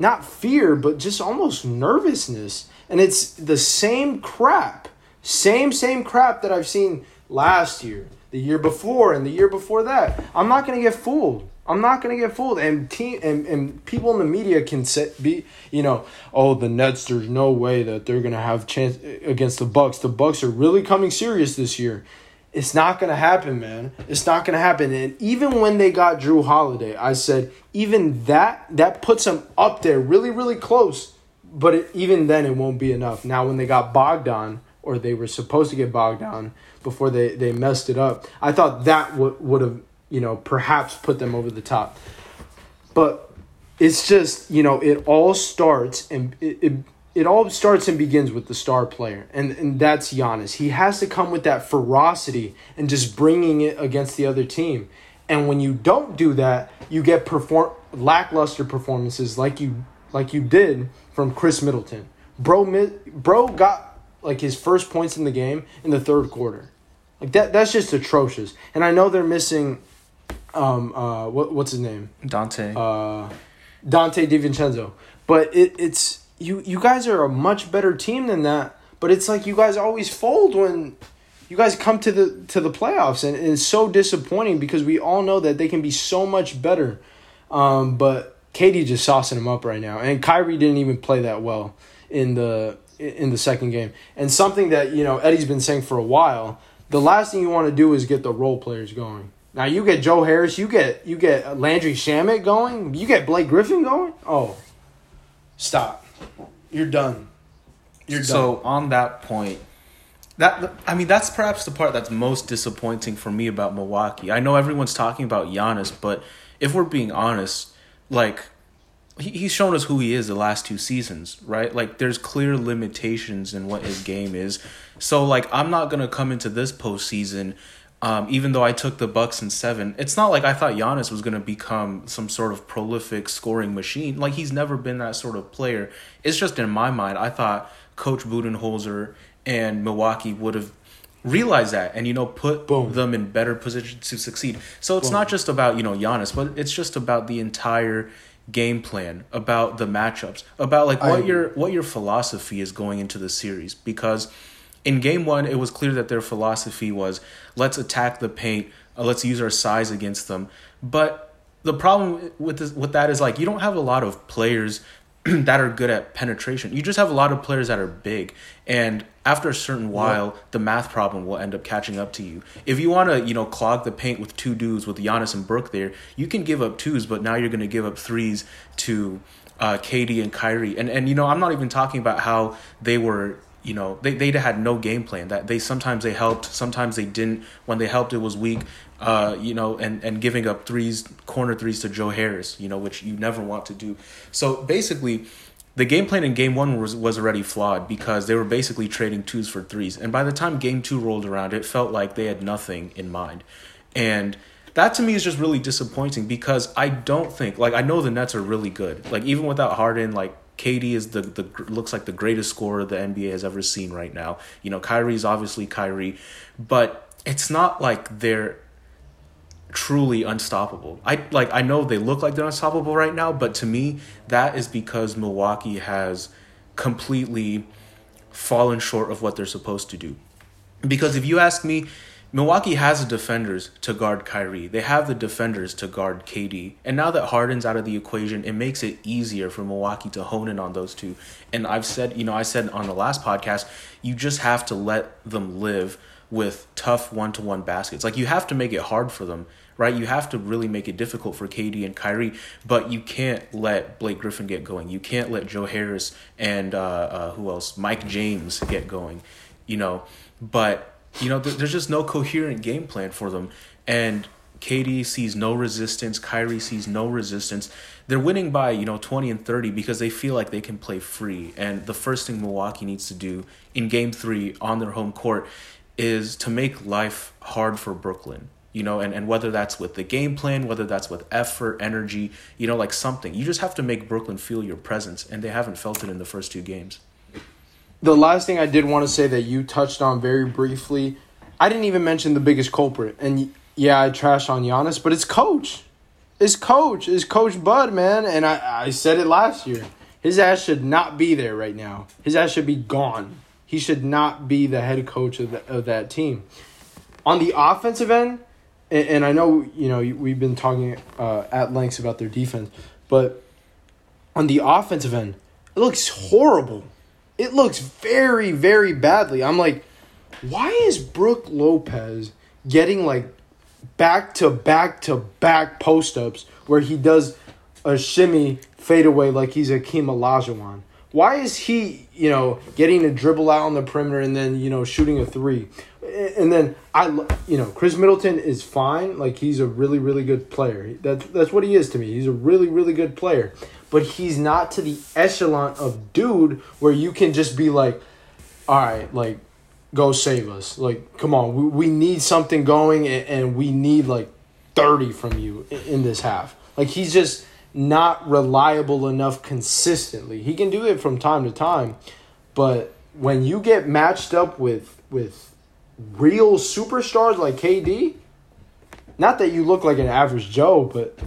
not fear, but just almost nervousness. And it's the same crap, same, same crap that I've seen last year, the year before, and the year before that. I'm not going to get fooled. I'm not going to get fooled. And team and, and people in the media can say, be, you know, oh, the Nets, there's no way that they're going to have chance uh, against the Bucks. The Bucks are really coming serious this year. It's not going to happen, man. It's not going to happen. And even when they got Jrue Holiday, I said even that that puts them up there really really close, but it, even then it won't be enough. Now when they got Bogdan or they were supposed to get Bogdan before they they messed it up, I thought that would would have, you know, perhaps put them over the top. But it's just, you know, it all starts and it, it it all starts and begins with the star player, and, and that's Giannis. He has to come with that ferocity and just bringing it against the other team. And when you don't do that, you get perform lackluster performances like you like you did from Khris Middleton. Bro, bro got like his first points in the game in the third quarter. Like that, that's just atrocious. And I know they're missing, um, uh, what what's his name? Donte. uh, Donte DiVincenzo. But it, it's you you guys are a much better team than that. But it's like you guys always fold when you guys come to the to the playoffs, and, and it's so disappointing because we all know that they can be so much better. Um, but KD just saucing them up right now, and Kyrie didn't even play that well in the in the second game. And something that you know Eddie's been saying for a while. The last thing you want to do is get the role players going. Now you get Joe Harris, you get you get Landry Shamet going, you get Blake Griffin going. Oh, stop! You're done. You're done. So on that point, that I mean that's perhaps the part that's most disappointing for me about Milwaukee. I know everyone's talking about Giannis, but if we're being honest, like he, he's shown us who he is the last two seasons, right? Like there's clear limitations in what his game is. So like I'm not gonna come into this postseason. Um, even though I took the Bucks in seven, it's not like I thought Giannis was going to become some sort of prolific scoring machine. Like he's never been that sort of player. It's just in my mind, I thought Coach Budenholzer and Milwaukee would have realized that and you know put Boom. them in better position to succeed. So it's not just about you know Giannis, but it's just about the entire game plan, about the matchups, about like what agree. your what your philosophy is going into the series because in game one, it was clear that their philosophy was let's attack the paint, uh, let's use our size against them. But the problem with this, with that is like you don't have a lot of players that are good at penetration. You just have a lot of players that are big, and after a certain while, the math problem will end up catching up to you. If you want to, you know, clog the paint with two dudes with Giannis and Brooke there, you can give up twos, but now you're going to give up threes to uh, KD and Kyrie. And and you know, I'm not even talking about how they were you know they, they had no game plan that they sometimes they helped sometimes they didn't when they helped it was weak uh you know and and giving up threes corner threes to joe harris you know which you never want to do so basically the game plan in game one was, was already flawed because they were basically trading twos for threes. And by the time game two rolled around, it felt like they had nothing in mind. And that to me is just really disappointing because I don't think, like, I know the Nets are really good. Like, even without Harden, like, KD is the, the looks like the greatest scorer the NBA has ever seen right now. You know, Kyrie's obviously Kyrie, but it's not like they're truly unstoppable. I like I know they look like they're unstoppable right now, but to me that is because Milwaukee has completely fallen short of what they're supposed to do. Because if you ask me, Milwaukee has the defenders to guard Kyrie. They have the defenders to guard KD. And now that Harden's out of the equation, it makes it easier for Milwaukee to hone in on those two. And I've said, you know, I said on the last podcast, you just have to let them live with tough one to one baskets. Like you have to make it hard for them, right? You have to really make it difficult for KD and Kyrie, but you can't let Blake Griffin get going. You can't let Joe Harris and uh, uh, who else? Mike James get going, you know. But you know, th- there's just no coherent game plan for them, and KD sees no resistance. Kyrie sees no resistance. They're winning by, you know, 20 and 30 because they feel like they can play free. And the first thing Milwaukee needs to do in game three on their home court is to make life hard for Brooklyn. You know, and, and whether that's with the game plan, whether that's with effort, energy, you know, like something. You just have to make Brooklyn feel your presence, and they haven't felt it in the first two games. The last thing I did want to say that you touched on very briefly, I didn't even mention the biggest culprit. And yeah, I trash on Giannis, but it's coach. It's coach. It's Coach Bud, man. And I, I said it last year. His ass should not be there right now. His ass should be gone. He should not be the head coach of, the, of that team. On the offensive end, and, and I know you know we've been talking uh, at lengths about their defense, but on the offensive end, it looks horrible. It looks very very badly. I'm like, why is Brooke Lopez getting like back to back to back post ups where he does a shimmy fadeaway like he's Akeem Olajuwon? Why is he, you know, getting a dribble out on the perimeter and then, you know, shooting a three? And then I, you know, Khris Middleton is fine. Like he's a really, really good player. That's that's what he is to me. He's a really, really good player. But he's not to the echelon of dude where you can just be like, all right, like, go save us. Like, come on, we, we need something going, and, and we need like thirty from you in, in this half. Like he's just not reliable enough consistently. He can do it from time to time, but when you get matched up with with real superstars like KD, not that you look like an average Joe, but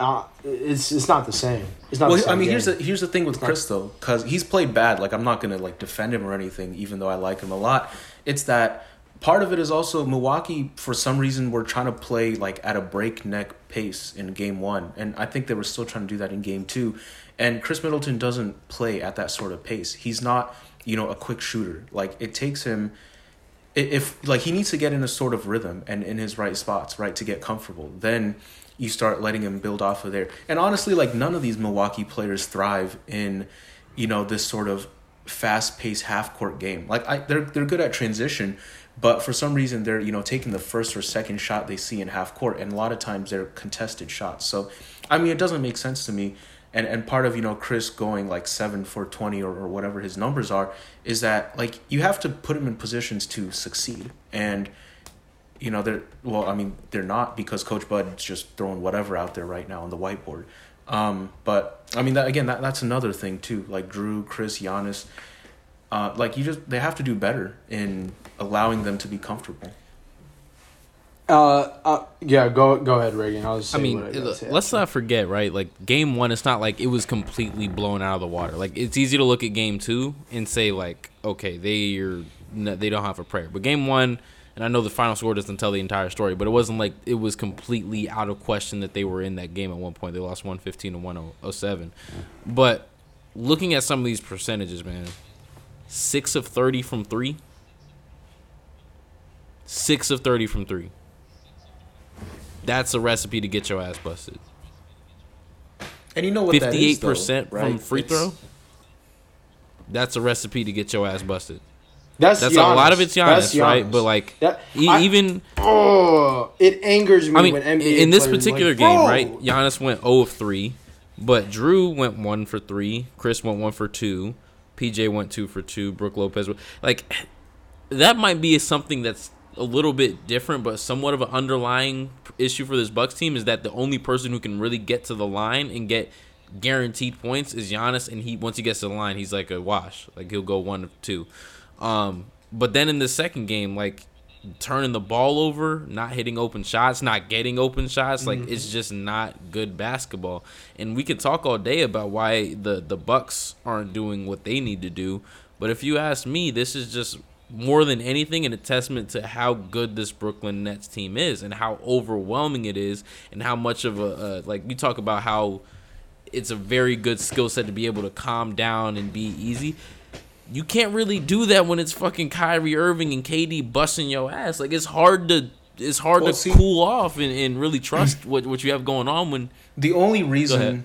uh, it's it's not the same. It's not. Well, I mean, game. here's the here's the thing with Khris though, because he's played bad. Like I'm not gonna like defend him or anything, even though I like him a lot. It's that part of it is also Milwaukee for some reason were trying to play like at a breakneck pace in game one, and I think they were still trying to do that in game two. And Khris Middleton doesn't play at that sort of pace. He's not you know a quick shooter. Like it takes him if like he needs to get in a sort of rhythm and in his right spots, right, to get comfortable. Then you start letting him build off of there. And honestly, like none of these Milwaukee players thrive in, you know, this sort of fast paced half court game. Like I they're they're good at transition, but for some reason they're, you know, taking the first or second shot they see in half court and a lot of times they're contested shots. So I mean it doesn't make sense to me. And and part of, you know, Khris going like seven for twenty or, or whatever his numbers are, is that like you have to put him in positions to succeed. And you know they're well i mean they're not because coach bud's just throwing whatever out there right now on the whiteboard um, but i mean that again that, that's another thing too like Jrue Khris Giannis, uh, like you just they have to do better in allowing them to be comfortable Uh, uh, yeah, go go ahead, Reagan. I'll just I mean, what I gotta look, say let's not forget, right? Like game one, it's not like it was completely blown out of the water. Like it's easy to look at game two and say like, okay, they are they don't have a prayer. But game one, and I know the final score doesn't tell the entire story, but it wasn't like it was completely out of question that they were in that game at one point. They lost one fifteen to one oh seven. But looking at some of these percentages, man, six of thirty from three. Six of thirty from three. That's a recipe to get your ass busted. and you know what that is, though, percent from free It's- throw. That's a recipe to get your ass busted. That's That's Giannis. a lot of it's That's Giannis, right? But like, That- I- even oh, it angers me I mean, when NBA in this particular like, game, right? Giannis went 0 of three. But Jrue went one for three. Khris went one for two. PJ went two for two. Brooke Lopez, like that might be something that's a little bit different, but somewhat of an underlying issue for this Bucks team is that the only person who can really get to the line and get guaranteed points is Giannis, and he once he gets to the line, he's like a wash. Like he'll go one of two. Um, but then in the second game, like turning the ball over, not hitting open shots, not getting open shots, like it's just not good basketball. And we could talk all day about why the the Bucks aren't doing what they need to do, but if you ask me, this is just more than anything an testament to how good this Brooklyn Nets team is and how overwhelming it is and how much of a uh, like we talk about how it's a very good skill set to be able to calm down and be easy. You can't really do that when it's fucking Kyrie Irving and KD busting your ass. Like it's hard to it's hard Well, to see- cool off and, and really trust what, what you have going on when The only reason,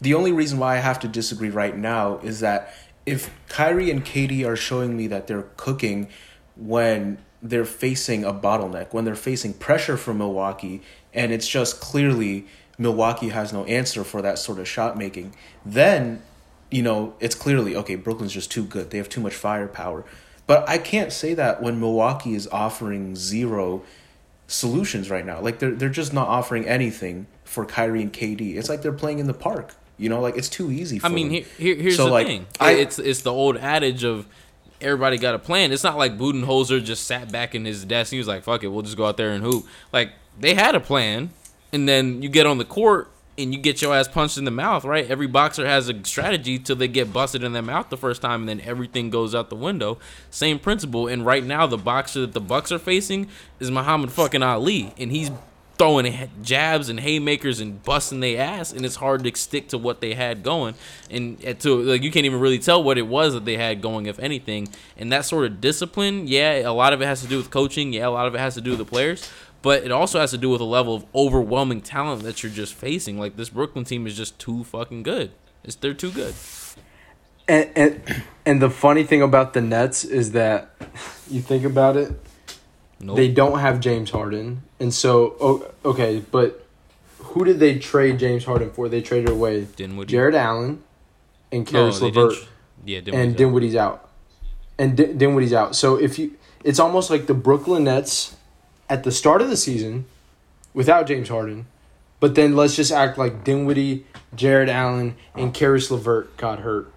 the only reason why I have to disagree right now is that if Kyrie and KD are showing me that they're cooking when they're facing a bottleneck, when they're facing pressure from Milwaukee, and it's just clearly Milwaukee has no answer for that sort of shot making, then you know it's clearly okay. Brooklyn's just too good. They have too much firepower. But I can't say that when Milwaukee is offering zero solutions right now. Like they're they're just not offering anything for Kyrie and KD. It's like they're playing in the park. You know, like it's too easy. For I mean, here, here here's So, the like, thing. I- it's it's the old adage of everybody got a plan. It's not like Budenholzer just sat back in his desk and he was like, "Fuck it, we'll just go out there and hoop." Like they had a plan, and then you get on the court and you get your ass punched in the mouth. Right? Every boxer has a strategy till they get busted in their mouth the first time, and then everything goes out the window. Same principle. And right now, the boxer that the Bucks are facing is Muhammad fucking Ali, and he's throwing jabs and haymakers and busting their ass, and it's hard to stick to what they had going. And to like, you can't even really tell what it was that they had going, if anything. And that sort of discipline, yeah, a lot of it has to do with coaching. Yeah, a lot of it has to do with the players. But it also has to do with a level of overwhelming talent that you're just facing. Like this Brooklyn team is just too fucking good. It's they're too good. And, and and the funny thing about the Nets is that you think about it, Nope. they don't have James Harden, and so oh, okay, but who did they trade James Harden for? They traded away Dinwiddie. Jarrett Allen and No, Caris they LeVert, didn't- Yeah, and Dinwiddie's out. Dinwiddie's out, and Din- Dinwiddie's out. So if you, it's almost like the Brooklyn Nets at the start of the season without James Harden, but then let's just act like Dinwiddie, Jarrett Allen, and Caris LeVert got hurt,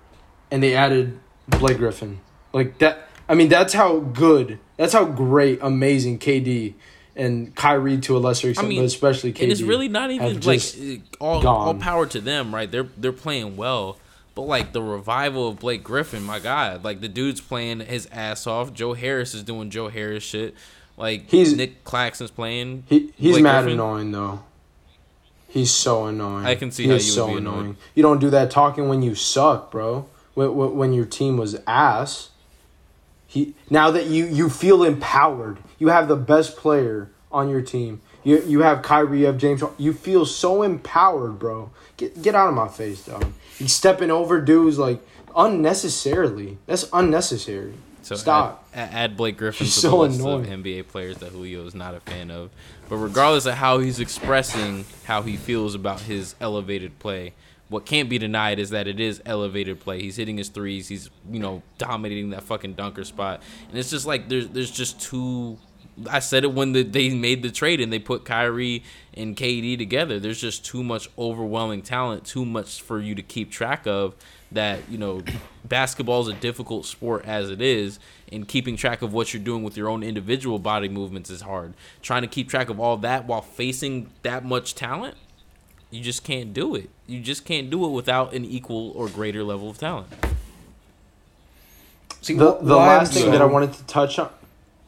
and they added Blake Griffin. Like that. I mean, that's how good. That's how great, amazing KD and Kyrie to a lesser extent, mean, but especially KD. and it's really not even like all all power to them, right? They're they're playing well, but like the revival of Blake Griffin, my God, like the dude's playing his ass off. Joe Harris is doing Joe Harris shit. Like He's- Nic Claxton's playing. He he's Blake mad Griffin. annoying though. He's so annoying. I can see he how you would so be annoyed. annoying. You don't do that talking when you suck, bro. When, when, when your team was ass. He now that you you feel empowered, you have the best player on your team. You you have Kyrie, you have James. You feel so empowered, bro. Get get out of my face, dog. He's stepping over dudes like unnecessarily. That's unnecessary. So Stop. Add, add Blake Griffin He's to so the list annoying. of NBA players that Julio is not a fan of. But regardless of how he's expressing how he feels about his elevated play, what can't be denied is that it is elevated play. He's hitting his threes. He's you know dominating that fucking dunker spot, and it's just like there's there's just too. I said it when the, they made the trade and they put Kyrie and KD together. There's just too much overwhelming talent, too much for you to keep track of. That you know, basketball is a difficult sport as it is, and keeping track of what you're doing with your own individual body movements is hard. Trying to keep track of all that while facing that much talent, you just can't do it. You just can't do it without an equal or greater level of talent. See, The the last thing so- that I wanted to touch on.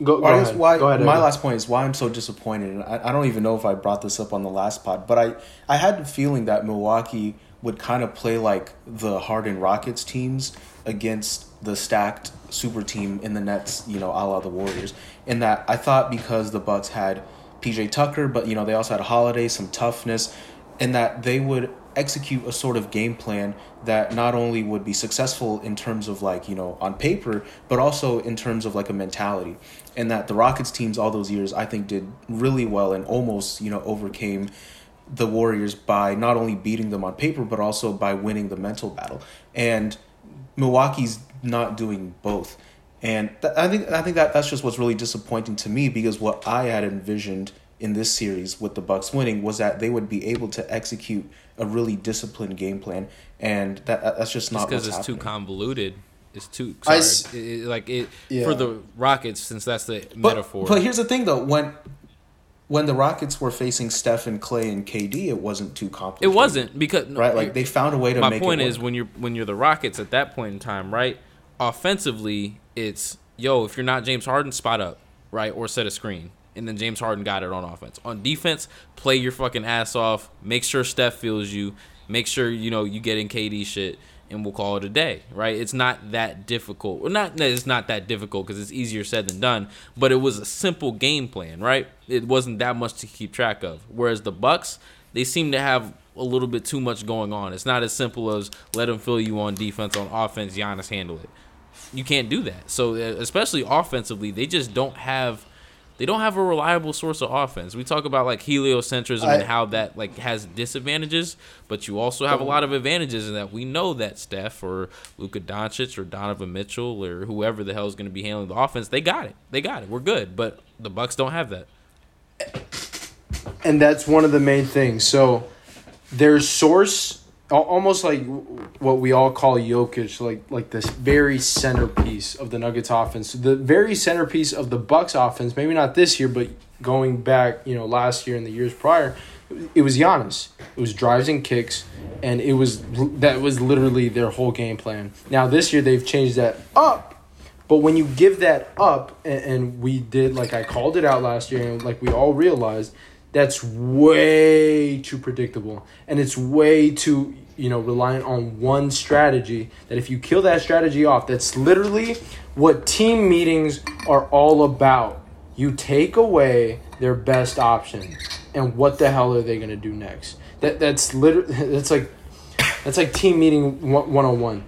Go, go I ahead. why go ahead. my Evan. last point is why I'm so disappointed, and I, I don't even know if I brought this up on the last pod, but I I had the feeling that Milwaukee would kind of play like the Harden Rockets teams against the stacked super team in the Nets, you know, a la the Warriors. In that I thought because the Bucks had PJ Tucker, but you know they also had Holiday, some toughness, and that they would execute a sort of game plan that not only would be successful in terms of like you know on paper but also in terms of like a mentality and that the rockets teams all those years i think did really well and almost you know overcame the Warriors by not only beating them on paper but also by winning the mental battle. And Milwaukee's not doing both. And th- I think I think that that's just what's really disappointing to me because what I had envisioned in this series with the Bucks winning was that they would be able to execute a really disciplined game plan, and that that's just not because what's it's too convoluted. It's too sorry. It- it- like it Yeah. for the Rockets, since that's the But, metaphor. but here's the thing though when when the Rockets were facing Steph and Clay and KD, it wasn't too complicated. it wasn't because right. Like they found a way to make it my make. point is when you're when you're the Rockets at that point in time, right? Offensively, it's yo, if you're not James Harden, spot up, right, or set a screen, and then James Harden got it on offense. On defense, play your fucking ass off. Make sure Steph feels you. Make sure you know you get in KD shit, and we'll call it a day, right? It's not that difficult. Well, not it's not that difficult because it's easier said than done. But it was a simple game plan, right? It wasn't that much to keep track of. Whereas the Bucks, they seem to have a little bit too much going on. It's not as simple as let them fill you on defense, on offense, Giannis handle it. You can't do that. So especially offensively, they just don't have they don't have a reliable source of offense. We talk about like heliocentrism and how that like has disadvantages, but you also have a lot of advantages in that we know that Steph or Luka Doncic or Donovan Mitchell or whoever the hell is going to be handling the offense, they got it. They got it. We're good, but the Bucks don't have that. and that's one of the main things. So their source, almost like what we all call Jokic, like like this very centerpiece of the Nuggets offense, the very centerpiece of the Bucks offense. Maybe not this year, but going back, you know, last year and the years prior, it was Giannis. It was drives and kicks, and it was that was literally their whole game plan. Now this year they've changed that up. But when you give that up, and, and we did, like I called it out last year, and like we all realized, that's way too predictable. And it's way too, you know, reliant on one strategy. That if you kill that strategy off, that's literally what team meetings are all about. You take away their best option, and what the hell are they going to do next? That That's literally, that's like, that's like team meeting 101.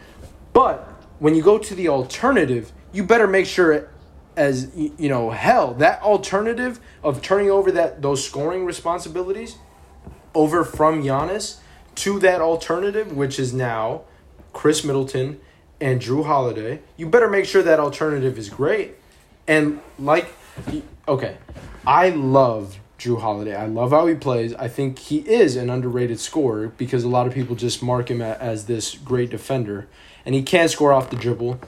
But when you go to the alternative, you better make sure as you know hell that alternative of turning over that those scoring responsibilities over from Giannis to that alternative which is now Khris Middleton and Jrue Holiday. You better make sure that alternative is great. And like okay, I love Jrue Holiday. I love how he plays. I think he is an underrated scorer because a lot of people just mark him as this great defender and he can score off the dribble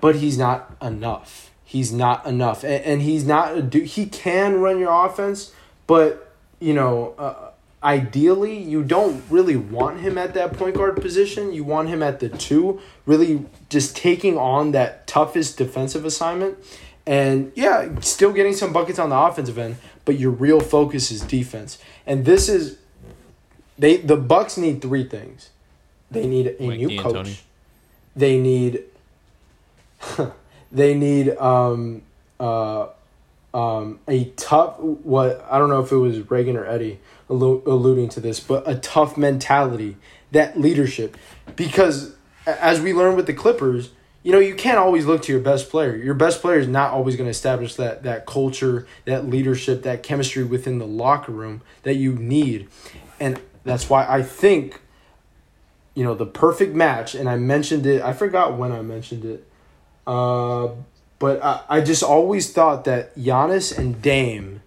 but he's not enough. He's not enough, and, and he's not. a He can run your offense, but you know, uh, ideally, you don't really want him at that point guard position. You want him at the two, really just taking on that toughest defensive assignment, and yeah, still getting some buckets on the offensive end. But your real focus is defense, and this is they. The Bucks need three things. They need a Mike new coach. They need they need um uh um a tough what I don't know if it was Reagan or Eddie allu- alluding to this, but a tough mentality, that leadership, because as we learned with the Clippers. You know, you can't always look to your best player. Your best player is not always going to establish that that culture, that leadership, that chemistry within the locker room that you need. And that's why I think you know, the perfect match, and I mentioned it. I forgot when I mentioned it, uh, but I, I just always thought that Giannis and Dame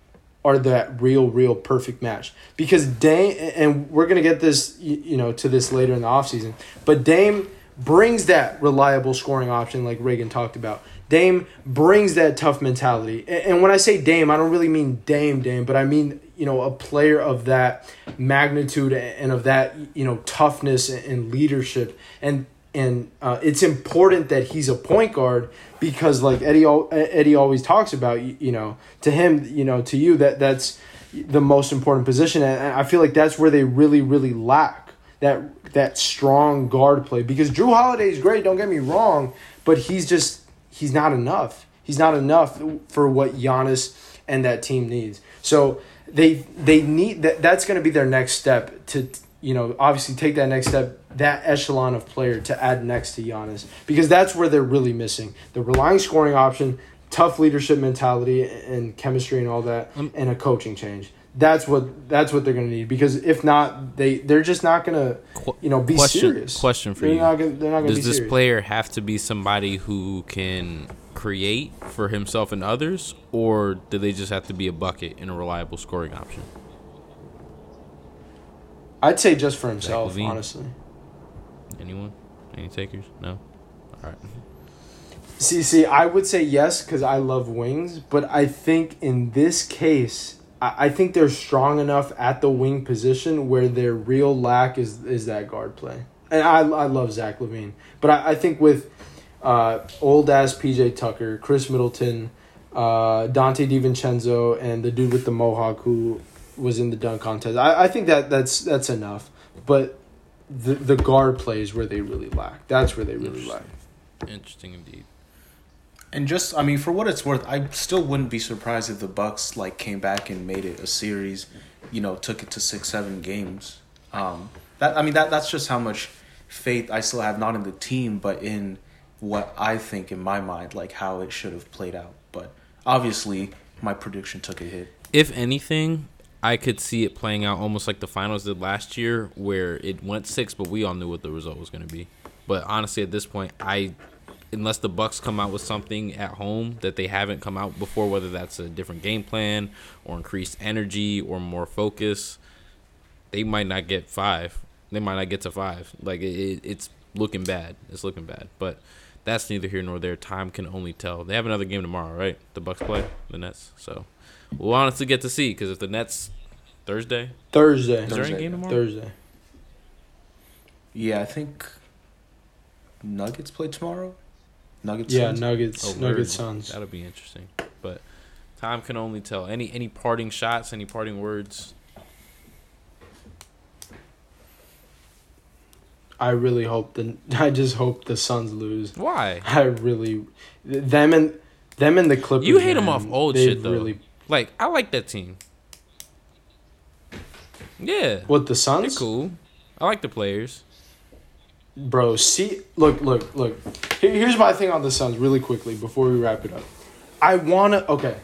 are that real, real perfect match. Because Dame, and we're gonna get this, you, know, to this later in the offseason, but Dame brings that reliable scoring option like Reagan talked about. Dame brings that tough mentality, and when I say Dame, I don't really mean Dame Dame, but I mean you know a player of that magnitude and of that you know toughness and leadership. And and uh, it's important that he's a point guard because like Eddie Eddie always talks about you, you know to him you know to you that that's the most important position. And I feel like that's where they really really lack that that strong guard play because Jrue Holiday is great don't get me wrong but he's just he's not enough. He's not enough for what Giannis and that team needs. So they they need that that's going to be their next step to you know obviously take that next step that echelon of player to add next to Giannis because that's where they're really missing the relying scoring option tough leadership mentality and chemistry and all that um, and a coaching change That's what that's what they're gonna need because if not, they they're just not gonna you know be question, serious. Question for they're you: Not gonna, they're not gonna Does be this serious. player have to be somebody who can create for himself and others, or do they just have to be a bucket and a reliable scoring option? I'd say just for himself, honestly. Anyone? Any takers? No. All right. See, see, I would say yes because I love wings, but I think in this case, I, I think they're strong enough at the wing position where their real lack is is that guard play. And I, I love Zach LaVine, but I, I think with uh, old ass PJ Tucker, Khris Middleton, uh, Donte DiVincenzo, and the dude with the mohawk who was in the dunk contest, I, I think that that's that's enough. But the the guard play is where they really lack. That's where they really lack. Interesting indeed. And just, I mean, for what it's worth, I still wouldn't be surprised if the Bucks like came back and made it a series. You know, took it to six, seven games. Um, that I mean, that that's just how much faith I still have, not in the team, but in what I think in my mind, like how it should have played out. But obviously, my prediction took a hit. If anything, I could see it playing out almost like the finals did last year, where it went six, but we all knew what the result was going to be. But honestly, at this point, I, unless the Bucks come out with something at home that they haven't come out before, whether that's a different game plan or increased energy or more focus, they might not get five. They might not get to five. Like it, it, it's looking bad. It's looking bad. But that's neither here nor there. Time can only tell. They have another game tomorrow, right? The Bucks play the Nets. So we'll honestly get to see because if the Nets Thursday, Thursday. is there any Thursday. game tomorrow? Thursday. Yeah, I think Nuggets play tomorrow. Nuggets. Yeah, Suns? Nuggets. Oh. Nuggets Suns. That'll be interesting. But time can only tell. Any any parting shots? Any parting words? I really hope the. I just hope the Suns lose. Why? I really, them and them and the Clippers. You hate them off old shit though. Really, Like I like that team. Yeah, what the Suns? they're cool. I like the players. Bro, see, look, look, look. Here, here's my thing on the Suns, really quickly before we wrap it up. I wanna. Okay,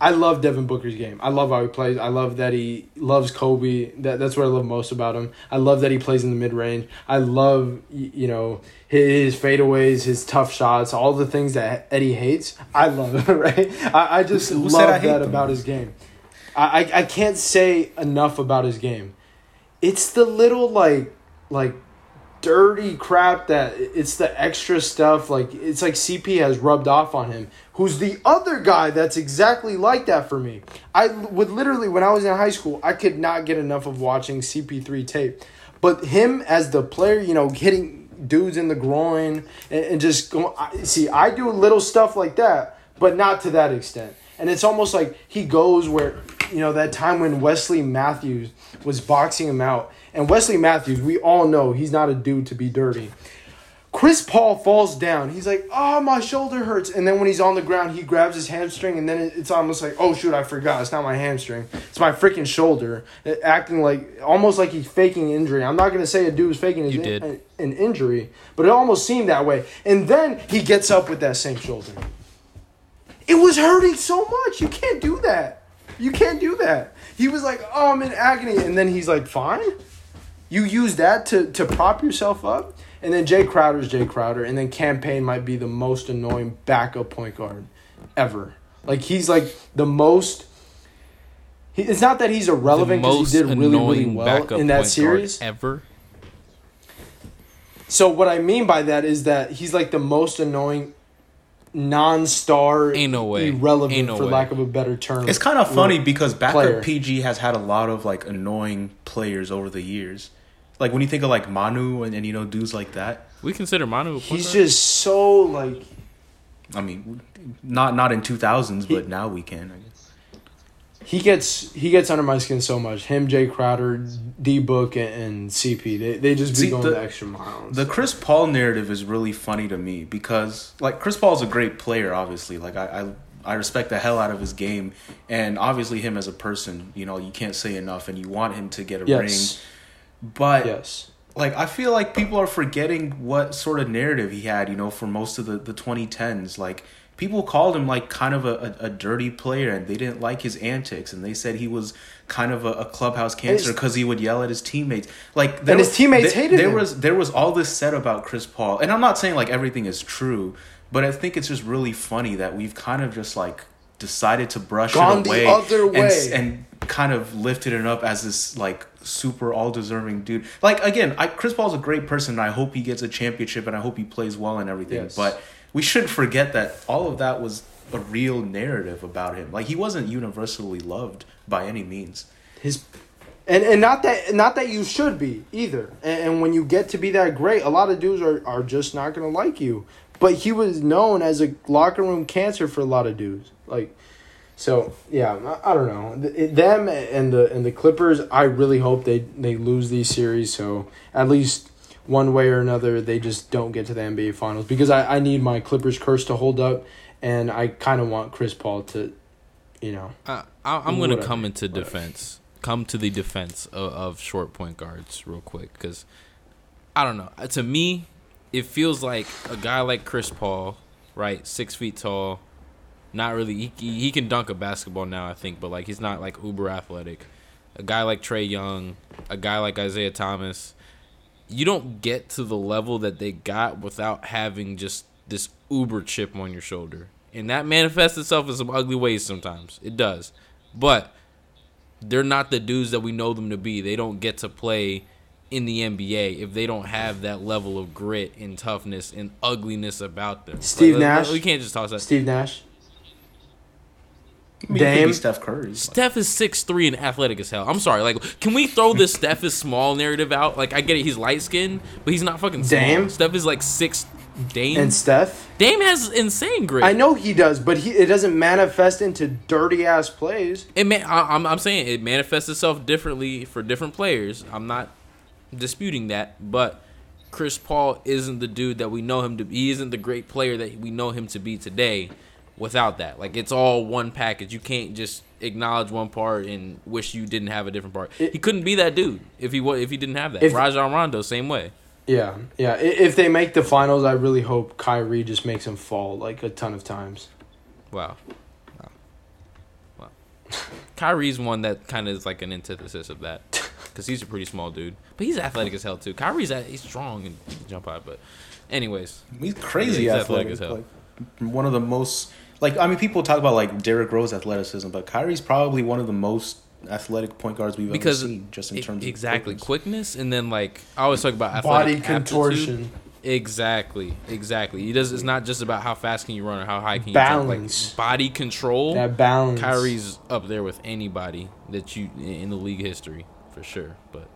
I love Devin Booker's game. I love how he plays. I love that he loves Kobe. That that's what I love most about him. I love that he plays in the mid range. I love you know his, fadeaways, his tough shots, all the things that Eddie hates. I love it. Right. I, I just Who love I that them? about his game. I, I I can't say enough about his game. It's the little like like dirty crap that it's the extra stuff like it's like CP has rubbed off on him. Who's the other guy that's exactly like that for me? I would literally when I was in high school I could not get enough of watching CP3 tape. But him as the player you know hitting dudes in the groin and, and just going see I do little stuff like that but not to that extent. And it's almost like he goes where you know that time when Wesley Matthews was boxing him out and Wesley Matthews we all know he's not a dude to be dirty Chris Paul falls down. He's like, "Oh, my shoulder hurts." And then when he's on the ground, he grabs his hamstring, and then it's almost like, "Oh shoot, I forgot. It's not my hamstring. It's my freaking shoulder." Uh, Acting like almost like he's faking injury. I'm not gonna say a dude was faking his in- an- an injury, but it almost seemed that way. And then he gets up with that same shoulder. It was hurting so much. You can't do that. You can't do that. He was like, "Oh, I'm in agony," and then he's like, "Fine." You use that to, to prop yourself up. And then Jae Crowder is Jae Crowder. And then Campazzo might be the most annoying backup point guard ever. Like, he's like the most. He, it's not that he's irrelevant because he did really, really well in that point guard series. ever. So, what I mean by that is that he's like the most annoying non star, Ain't no way. irrelevant, Ain't no for way. lack of a better term. It's kind of funny because backup player. PG has had a lot of like annoying players over the years. Like when you think of like Manu and, and you know dudes like that. We consider Manu. A He's guard? just so like I mean, not not in two thousands, but now we can. I guess. he gets he gets under my skin so much. Him, Jae Crowder, D Book, and, and CP. They, they just be See, going the- the extra miles. The Chris Paul narrative is really funny to me because like Chris Paul's a great player, obviously. Like I, I I respect the hell out of his game, and obviously him as a person. You know, you can't say enough, and you want him to get a yes, ring. But yes. like I feel like people are forgetting what sort of narrative he had, you know, for most of the the 2010s. Like people called him like kind of a, a, a dirty player, and they didn't like his antics, and they said he was kind of a, a clubhouse cancer because he would yell at his teammates. Like there And his teammates there- hated there him. was there was all this said about Chris Paul, and I'm not saying like everything is true, but I think it's just really funny that we've kind of just like decided to brush Gone it the away other and and kind of lifted it up as this like super all deserving dude. Like again, I, Chris Paul's a great person. And I hope he gets a championship and I hope he plays well and everything. Yes. But we shouldn't forget that all of that was a real narrative about him. Like he wasn't universally loved by any means. his and and not that not that you should be either and, and when you get to be that great a lot of dudes are, are just not gonna like you but he was known as a locker room cancer for a lot of dudes like so yeah i, I don't know Th- them and the and the clippers i really hope they they lose these series so at least one way or another they just don't get to the nba finals because i, I need my clippers curse to hold up and i kind of want chris paul to you know I, I, I'm going to Whatever. come into defense. Come to the defense of, of short point guards real quick because I don't know. To me, it feels like a guy like Chris Paul, right, six feet tall, not really. He, he can dunk a basketball now, I think, but like he's not like uber athletic. A guy like Trae Young, a guy like Isaiah Thomas, you don't get to the level that they got without having just this uber chip on your shoulder. And that manifests itself in some ugly ways sometimes. It does. But they're not the dudes that we know them to be. They don't get to play in the NBA if they don't have that level of grit and toughness and ugliness about them. Steve Like, Nash? We can't just toss that. steve nash I mean, it could be Dame? Steph Curry. Steph is six three and athletic as hell. I'm sorry. Like, can we throw this Steph is small narrative out? Like, I get it. He's light skinned, but he's not fucking small. Dame? Steph is like six. Dame. and steph Dame has insane grit. I know he does, but he it doesn't manifest into dirty ass plays. It man, I, I'm I'm saying it manifests itself differently for different players. I'm not disputing that, but Chris Paul isn't the dude that we know him to. be. He isn't the great player that we know him to be today. Without that, like it's all one package. You can't just acknowledge one part and wish you didn't have a different part. It- he couldn't be that dude if he was if he didn't have that. If- Rajon Rondo, same way. Yeah, yeah. If they make the finals, I really hope Kyrie just makes him fall like a ton of times. Wow. Wow. Wow. Kyrie's one that kind of is like an antithesis of that. Because he's a pretty small dude. But he's athletic as hell, too. Kyrie's at, he's strong and he jump high. But, anyways. He's crazy he's athletic. athletic as hell. Like, one of the most like I mean, people talk about like Derrick Rose athleticism, but Kyrie's probably one of the most athletic point guards we've Because ever seen, just in terms of exactly quickness. quickness and then like I always talk about Body contortion. aptitude. Exactly, exactly. He does. It's not just about how fast can you run or how high can you Balance. jump. Like body control. That balance. Kyrie's up there with anybody that you in the league history for sure. But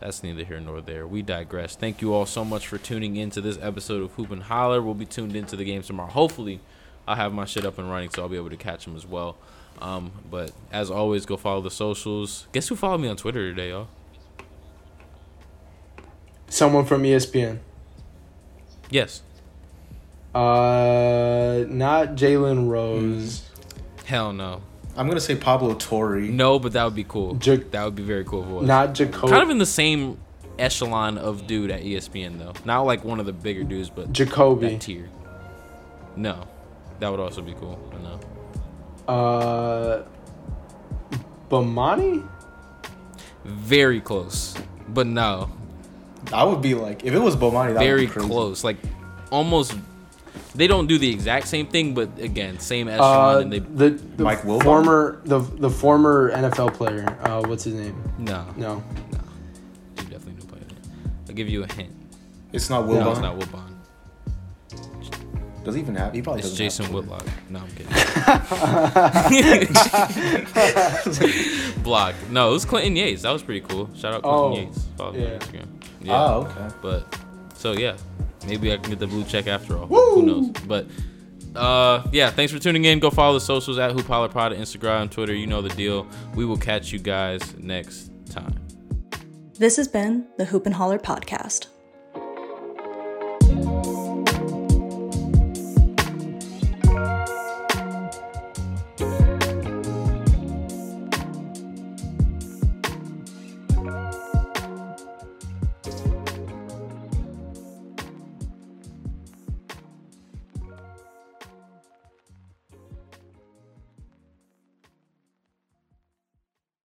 that's neither here nor there. We digress. Thank you all so much for tuning in to this episode of Hoop and Holler. We'll be tuned into the games tomorrow. Hopefully, I'll have my shit up and running, so I'll be able to catch them as well. Um, but as always, go follow the socials. Guess who followed me on Twitter today, y'all? Someone from ESPN. Yes. Uh, not Jalen Rose. Hell no. I'm gonna say Pablo Torre. No, but that would be cool. Ja- that would be very cool if it was. Not Jacoby. kind of in the same echelon of dude at ESPN though. Not like one of the bigger dudes, but Jacoby. that tier. No, that would also be cool. But no, Uh, Bomani. very close, but no, I would be like, if it was Bomani, that very would be crazy. close. Like almost. They don't do the exact same thing, but again, same echelon, Uh, and they the, the Mike Wilbon? former the the former NFL player. Uh, what's his name? no, No. no, you definitely don't play that. I'll give you a hint. It's not Wilbon. No, it's not Wilbon. Does he even have? He probably It's doesn't. Jason have Whitlock. No, I'm kidding. Block. No, it was Clinton Yates. That was pretty cool. Shout out Clinton Oh, Yates. Follow me yeah. on Instagram. Yeah. Oh, okay. But so yeah, maybe I can get the blue check after all. Who knows? But uh, yeah, thanks for tuning in. Go follow the socials at Hoop Holler Pod, Instagram, and Twitter. You know the deal. We will catch you guys next time. This has been the Hoop and Holler podcast.